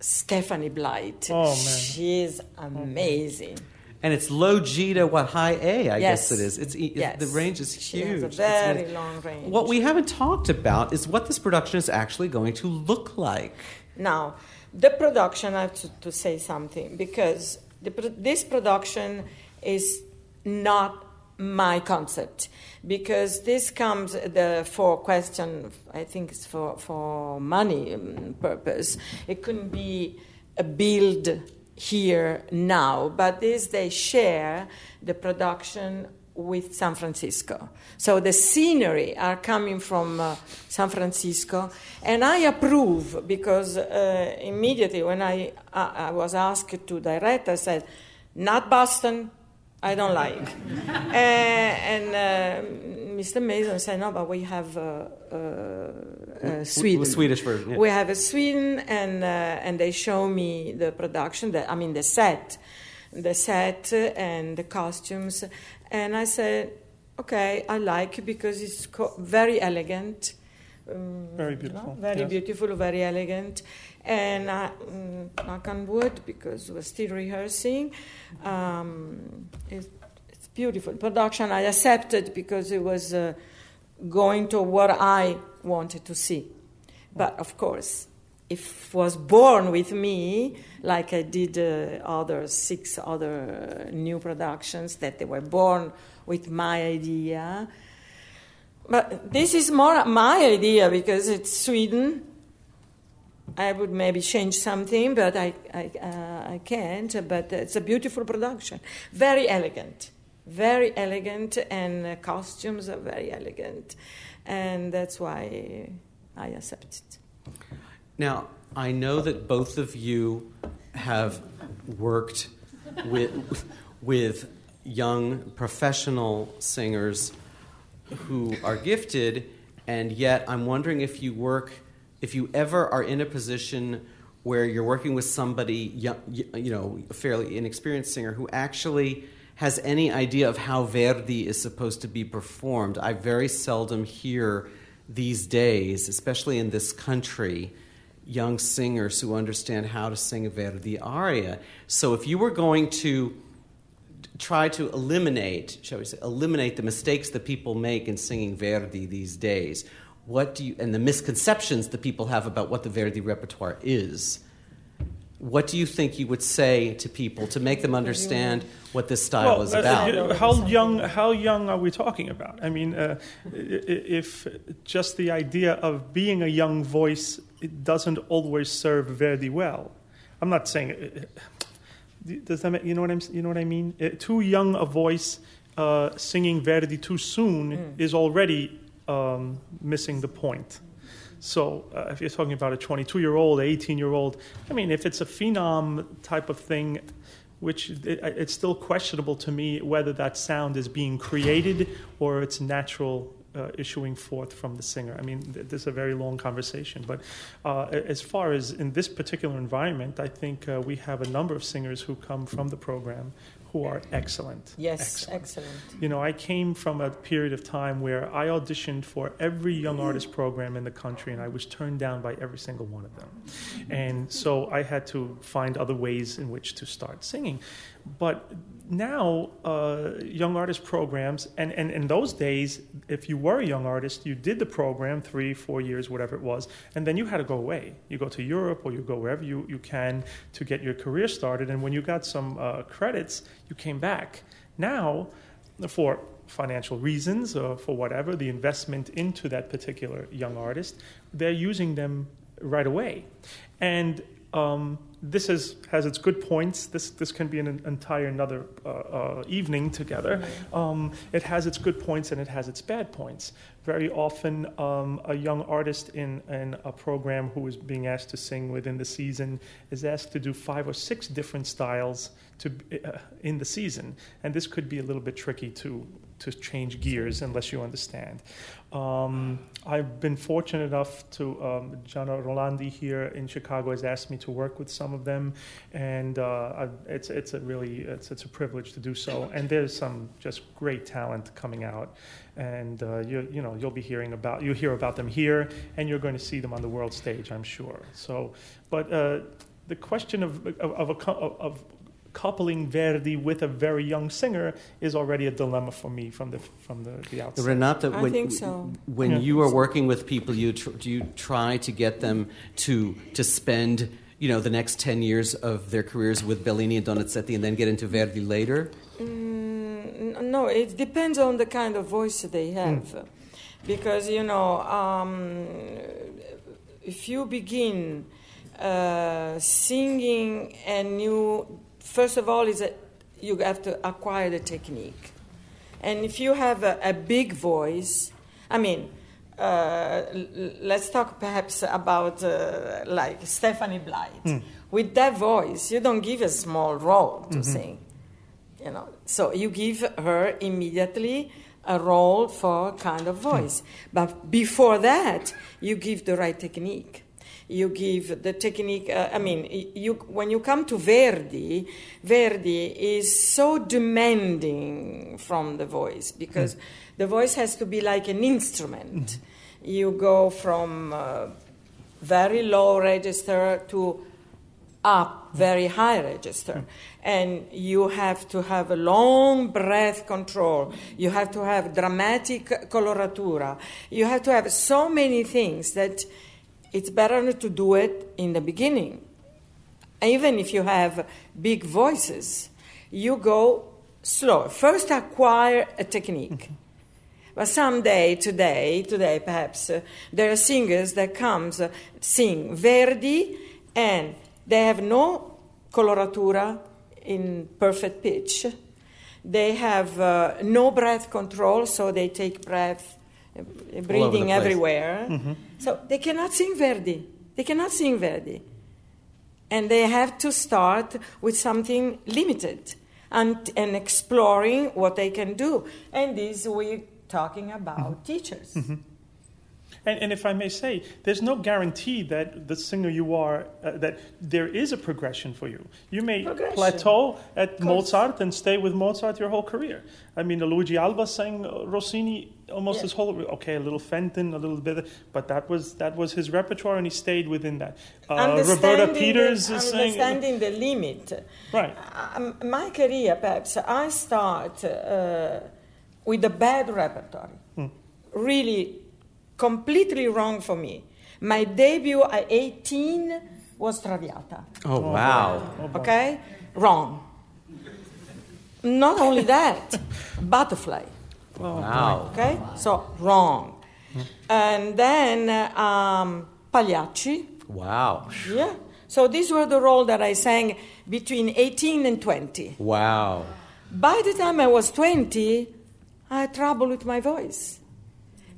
Stephanie Blythe, Oh, man. she's amazing. and it's low G to what high A, I Yes. guess it is. It's, it, Yes. the range is She huge. has a very amazing. long range. What we haven't talked about is what this production is actually going to look like. Now, the production, I have to, to say something because the, this production is not my concept because this comes the for question I think it's for for money um, purpose. It couldn't be a build here now, but this they share the production with San Francisco. So the scenery are coming from uh, San Francisco, and I approve because uh, immediately when I, I I was asked to direct, I said, "Not Boston, I don't like." uh, and uh, Mr. Mason said, "No, but we have uh, uh, uh, Sweden, Swedish version, yeah. We have a Sweden, and uh, and they show me the production. The, I mean, the set." the set and the costumes. And I said, okay, I like it because it's co- very elegant. Um, Very you know, beautiful, very yes. beautiful, very elegant. And I, mm, knock on wood, because we're still rehearsing. Um, it's, it's beautiful. Production I accepted because it was uh, going to what I wanted to see. But of course, if was born with me, like I did uh, other six other new productions that they were born with my idea. But this is more my idea because it's Sweden. I would maybe change something, but I, I, uh, I can't. But it's a beautiful production, very elegant, very elegant, and uh, costumes are very elegant. and that's why I accepted. Now, I know that both of you have worked with, with young professional singers who are gifted, and yet I'm wondering if you work, if you ever are in a position where you're working with somebody, you know, a fairly inexperienced singer who actually has any idea of how Verdi is supposed to be performed. I very seldom hear these days, especially in this country, young singers who understand how to sing a Verdi aria. So if you were going to try to eliminate, shall we say, eliminate the mistakes that people make in singing Verdi these days, what do you and the misconceptions that people have about what the Verdi repertoire is? What do you think you would say to people to make them understand what this style well, is uh, about? Uh, how young? How young are we talking about? I mean, uh, if just the idea of being a young voice it doesn't always serve Verdi well. I'm not saying. Uh, does that make, you know what I'm? You know what I mean? Uh, too young a voice uh, singing Verdi too soon mm. is already um, missing the point. So uh, if you're talking about a 22 year old, 18 year old, I mean, if it's a phenom type of thing, which it, it's still questionable to me whether that sound is being created or it's natural uh, issuing forth from the singer. I mean, th- this is a very long conversation, but uh, as far as in this particular environment, I think uh, we have a number of singers who come from the program who are excellent. Yes, excellent. excellent. You know, I came from a period of time where I auditioned for every young artist program in the country, and I was turned down by every single one of them. And so I had to find other ways in which to start singing. But now, uh, young artist programs, and, and in those days, if you were a young artist, you did the program three, four years, whatever it was, and then you had to go away. You go to Europe or you go wherever you, you can to get your career started. And when you got some uh, credits, you came back. Now, for financial reasons or for whatever, the investment into that particular young artist, they're using them right away. And um, this is, has its good points. This, this can be an entire another uh, uh, evening together. Um, it has its good points and it has its bad points. Very often, um, a young artist in, in a program who is being asked to sing within the season is asked to do five or six different styles to, uh, in the season. And this could be a little bit tricky to, to change gears unless you understand. Um, I've been fortunate enough to, um, Gianna Rolandi here in Chicago has asked me to work with some of them, and uh, it's, it's a really, it's, it's a privilege to do so. And there's some just great talent coming out, and uh, you, you know, you'll be hearing about, you hear about them here, and you're going to see them on the world stage, I'm sure. So, but uh, the question of, of, of, a, of coupling Verdi with a very young singer is already a dilemma for me from the from the, the outside. Renata, I when, think so. when Yeah. you are working with people, you tr- do you try to get them to to spend you know the next ten years of their careers with Bellini and Donizetti, and then get into Verdi later? Mm, no, it depends on the kind of voice they have. Because, you know, um, if you begin uh, singing and you, first of all, is a, you have to acquire the technique. And if you have a, a big voice, I mean, uh, let's talk perhaps about uh, like Stephanie Blythe. With that voice, you don't give a small role to sing you know. So you give her immediately a role for kind of voice. But before that you give the right technique you give the technique uh, i mean you when you come to verdi verdi is so demanding from the voice because the voice has to be like an instrument. You go from uh, very low register to up very high register. And you have to have a long breath control. You have to have dramatic coloratura. You have to have so many things that it's better to do it in the beginning. Even if you have big voices you go slow. First acquire a technique. But someday, today, today perhaps, uh, there are singers that comes uh, sing Verdi and they have no coloratura in perfect pitch. They have uh, no breath control, so they take breath place. everywhere. So they cannot sing Verdi. They cannot sing Verdi. And they have to start with something limited and, and exploring what they can do. And this we're talking about teachers. And, and if I may say, there's no guarantee that the singer you are, uh, that there is a progression for you. You may plateau at. Mozart and stay with Mozart your whole career. I mean, Luigi Alva sang uh, Rossini almost Yeah. his whole. Okay, a little Fenton, a little bit, but that was that was his repertoire, and he stayed within that. Uh, Roberta Peters the, is saying, understanding the limit. right? Um, my career, perhaps, I start uh, with a bad repertoire. Really, completely wrong for me. My debut at 18 was Traviata. Oh, wow. Okay? Wrong. Not only that, Butterfly. Wow. Okay? So, wrong. And then uh, um, Pagliacci. Wow. Yeah. So these were the roles that I sang between 18 and 20. Wow. By the time I was 20, I had trouble with my voice.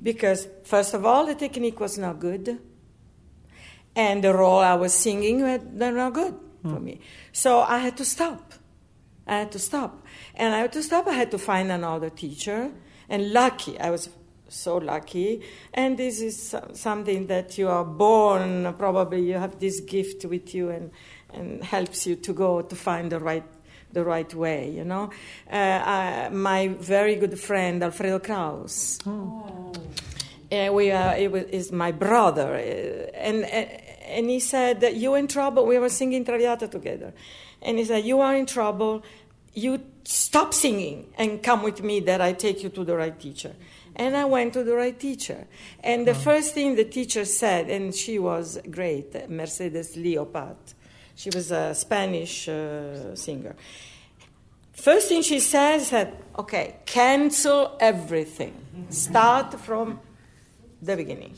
Because, first of all, the technique was not good. And the role I was singing was not good for hmm. me. So I had to stop. I had to stop. And I had to stop. I had to find another teacher. And lucky, I was so lucky. And this is something that you are born, probably you have this gift with you and, and helps you to go to find the right, the right way, you know. Uh, I, my very good friend, Alfredo Kraus. Uh, we are, it was, is my brother, uh, and, and he said that you in trouble. We were singing Traviata together, and he said you are in trouble. You stop singing and come with me. That I take you to the right teacher. And I went to the right teacher. And the first thing the teacher said, and she was great, Mercedes Llopart. She was a Spanish uh, singer. First thing she said, that, okay, cancel everything. Start from the beginning.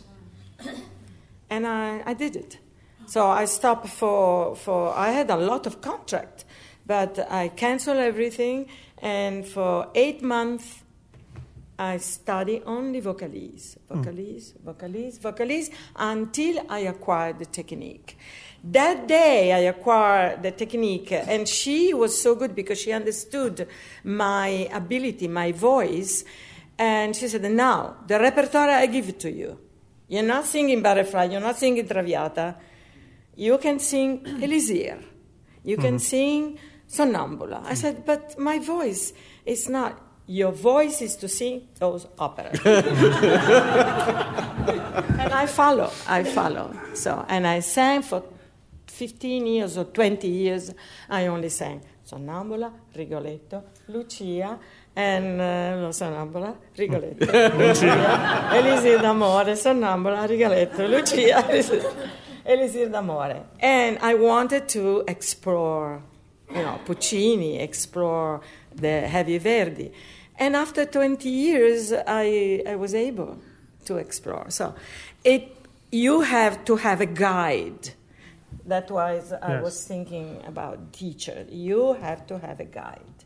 And I, I did it. So I stopped for, for, I had a lot of contract, but I canceled everything. And for eight months, I study only vocalise, vocalise, vocalise, vocalise until I acquired the technique. That day I acquired the technique, and she was so good because she understood my ability, my voice, and she said, Now, the repertoire I give it to you. You're not singing Butterfly, you're not singing Traviata. You can sing Elisir. You can mm-hmm. sing Sonnambula. I said, But my voice is not. Your voice is to sing those operas. and I follow, I follow. So, and I sang for 15 years or 20 years, I only sang Sonnambula, Rigoletto, Lucia, and uh, Sonnambula, Rigoletto, Lucia, Elisir d'amore, Sonnambula, Rigoletto, Lucia, Elisir d'amore. And I wanted to explore, you know, Puccini, explore the heavy Verdi. And after 20 years, I, I was able to explore. So it, you have to have a guide. That was I was thinking about teacher. You have to have a guide.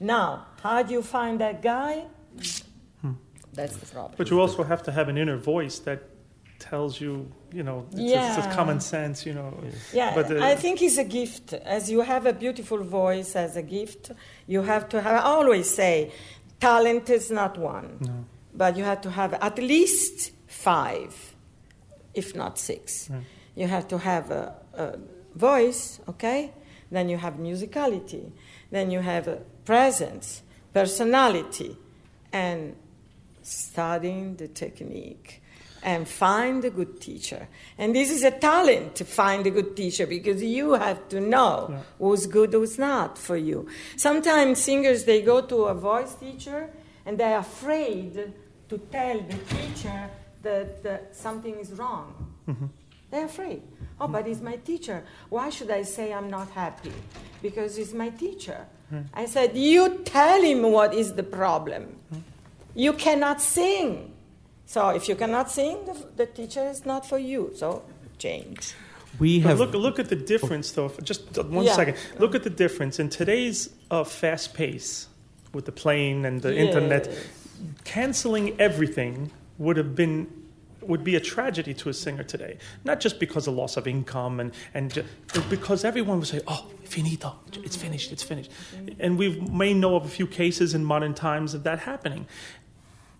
Now, how do you find that guide? That's the problem. But you also have to have an inner voice that tells you, you know, it's, it's Yeah. just common sense, you know. Yeah, But, uh, I think it's a gift. As you have a beautiful voice as a gift, you have to have. I always say, talent is not one, but you have to have at least five, if not six. You have to have a, a voice, okay? Then you have musicality. Then you have a presence, personality, and studying the technique and find a good teacher. And this is a talent to find a good teacher because you have to know who's good, who's not for you. Sometimes singers they go to a voice teacher and they're afraid to tell the teacher that, that something is wrong. Mm-hmm. They're afraid. Oh, but he's my teacher. Why should I say I'm not happy? Because he's my teacher. I said, You tell him what is the problem. You cannot sing. So if you cannot sing, the, the teacher is not for you. So change. We But have. look, look at the difference, though. Just one Yeah. second. Look at the difference in today's uh, fast pace with the plane and the Yeah. internet. Canceling everything would have been would be a tragedy to a singer today. Not just because of loss of income and, and ju- but because everyone would say, oh, finito, it's finished, it's finished. And we may know of a few cases in modern times of that happening.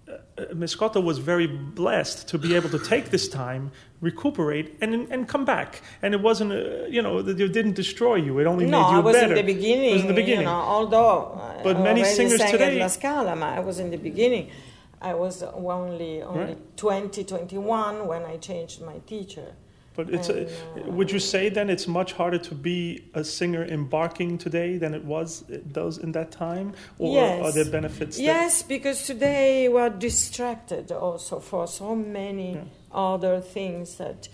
Uh, uh, Ms. Was very blessed to be able to take this time, recuperate, and, and come back. And it wasn't, uh, you know, that it didn't destroy you. It only no, made you better. No, I was better. in the beginning. It was in the beginning. You know, although uh, But I many singers today- at La Scala, I was in the beginning. I was only only Right. 20, 21 when I changed my teacher. But it's a, would you say then it's much harder to be a singer embarking today than it was it does in that time, or yes. are there benefits? Yes, because today we are distracted also for so many other things that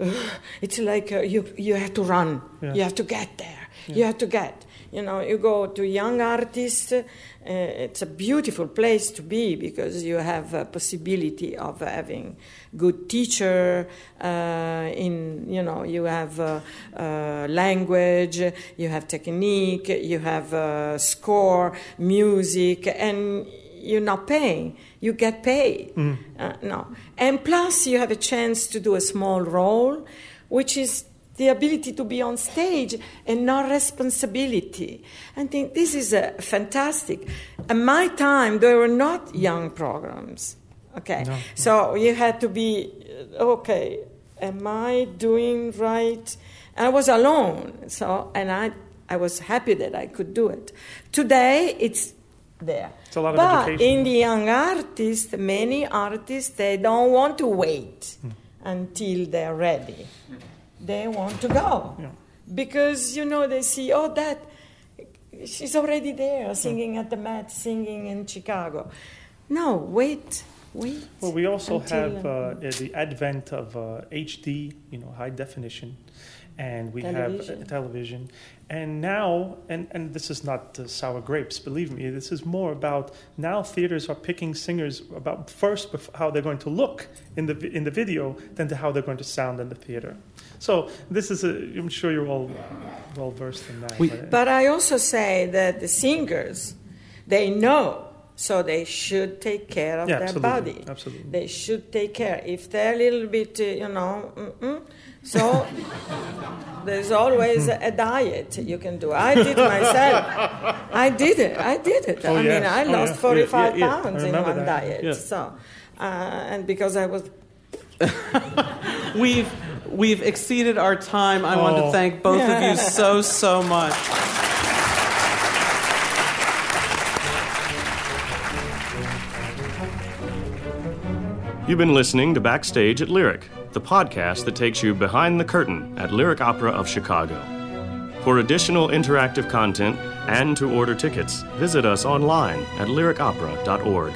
it's like uh, you you have to run, Yeah. you have to get there, you have to get. You know, you go to young artists. Uh, it's a beautiful place to be because you have a possibility of having good teacher. Uh, in you know, you have uh, uh, language, you have technique, you have uh, score, music, and you're not paying. You get paid. Uh, no, and plus you have a chance to do a small role, which is the ability to be on stage and not responsibility. I think this is uh, fantastic. At my time, there were not young programs. Okay, so you had to be uh, okay. Am I doing right? And I was alone, so and I I was happy that I could do it. Today, it's there. It's a lot of but education. in the young artists, many artists they don't want to wait Hmm. until they're ready. They want to go Yeah. because you know they see oh that she's already there singing at the Met, singing in Chicago. No, wait, wait. Well, we also have uh, the advent of uh, HD, you know, high definition, and we have Television. uh, television. And now, and, and this is not uh, sour grapes, believe me, this is more about now theaters are picking singers about first how they're going to look in the, in the video than to how they're going to sound in the theater. So this is a, I'm sure you're all well versed in that. We- but- But I also say that the singers, they know, so they should take care of Yeah, their absolutely, body. absolutely. They should take care. If they're a little bit, uh, you know, mm-mm, so there's always a, a diet you can do. I did myself. I did it. I did it. Oh, I yes. mean, I Oh, lost yeah. 45 Yeah, yeah, yeah. Pounds in one that. diet. Yeah. So, uh, and because I was We've we've exceeded our time. I want to Oh. thank both of you so so much. You've been listening to Backstage at Lyric, the podcast that takes you behind the curtain at Lyric Opera of Chicago. For additional interactive content and to order tickets, visit us online at lyricopera.org.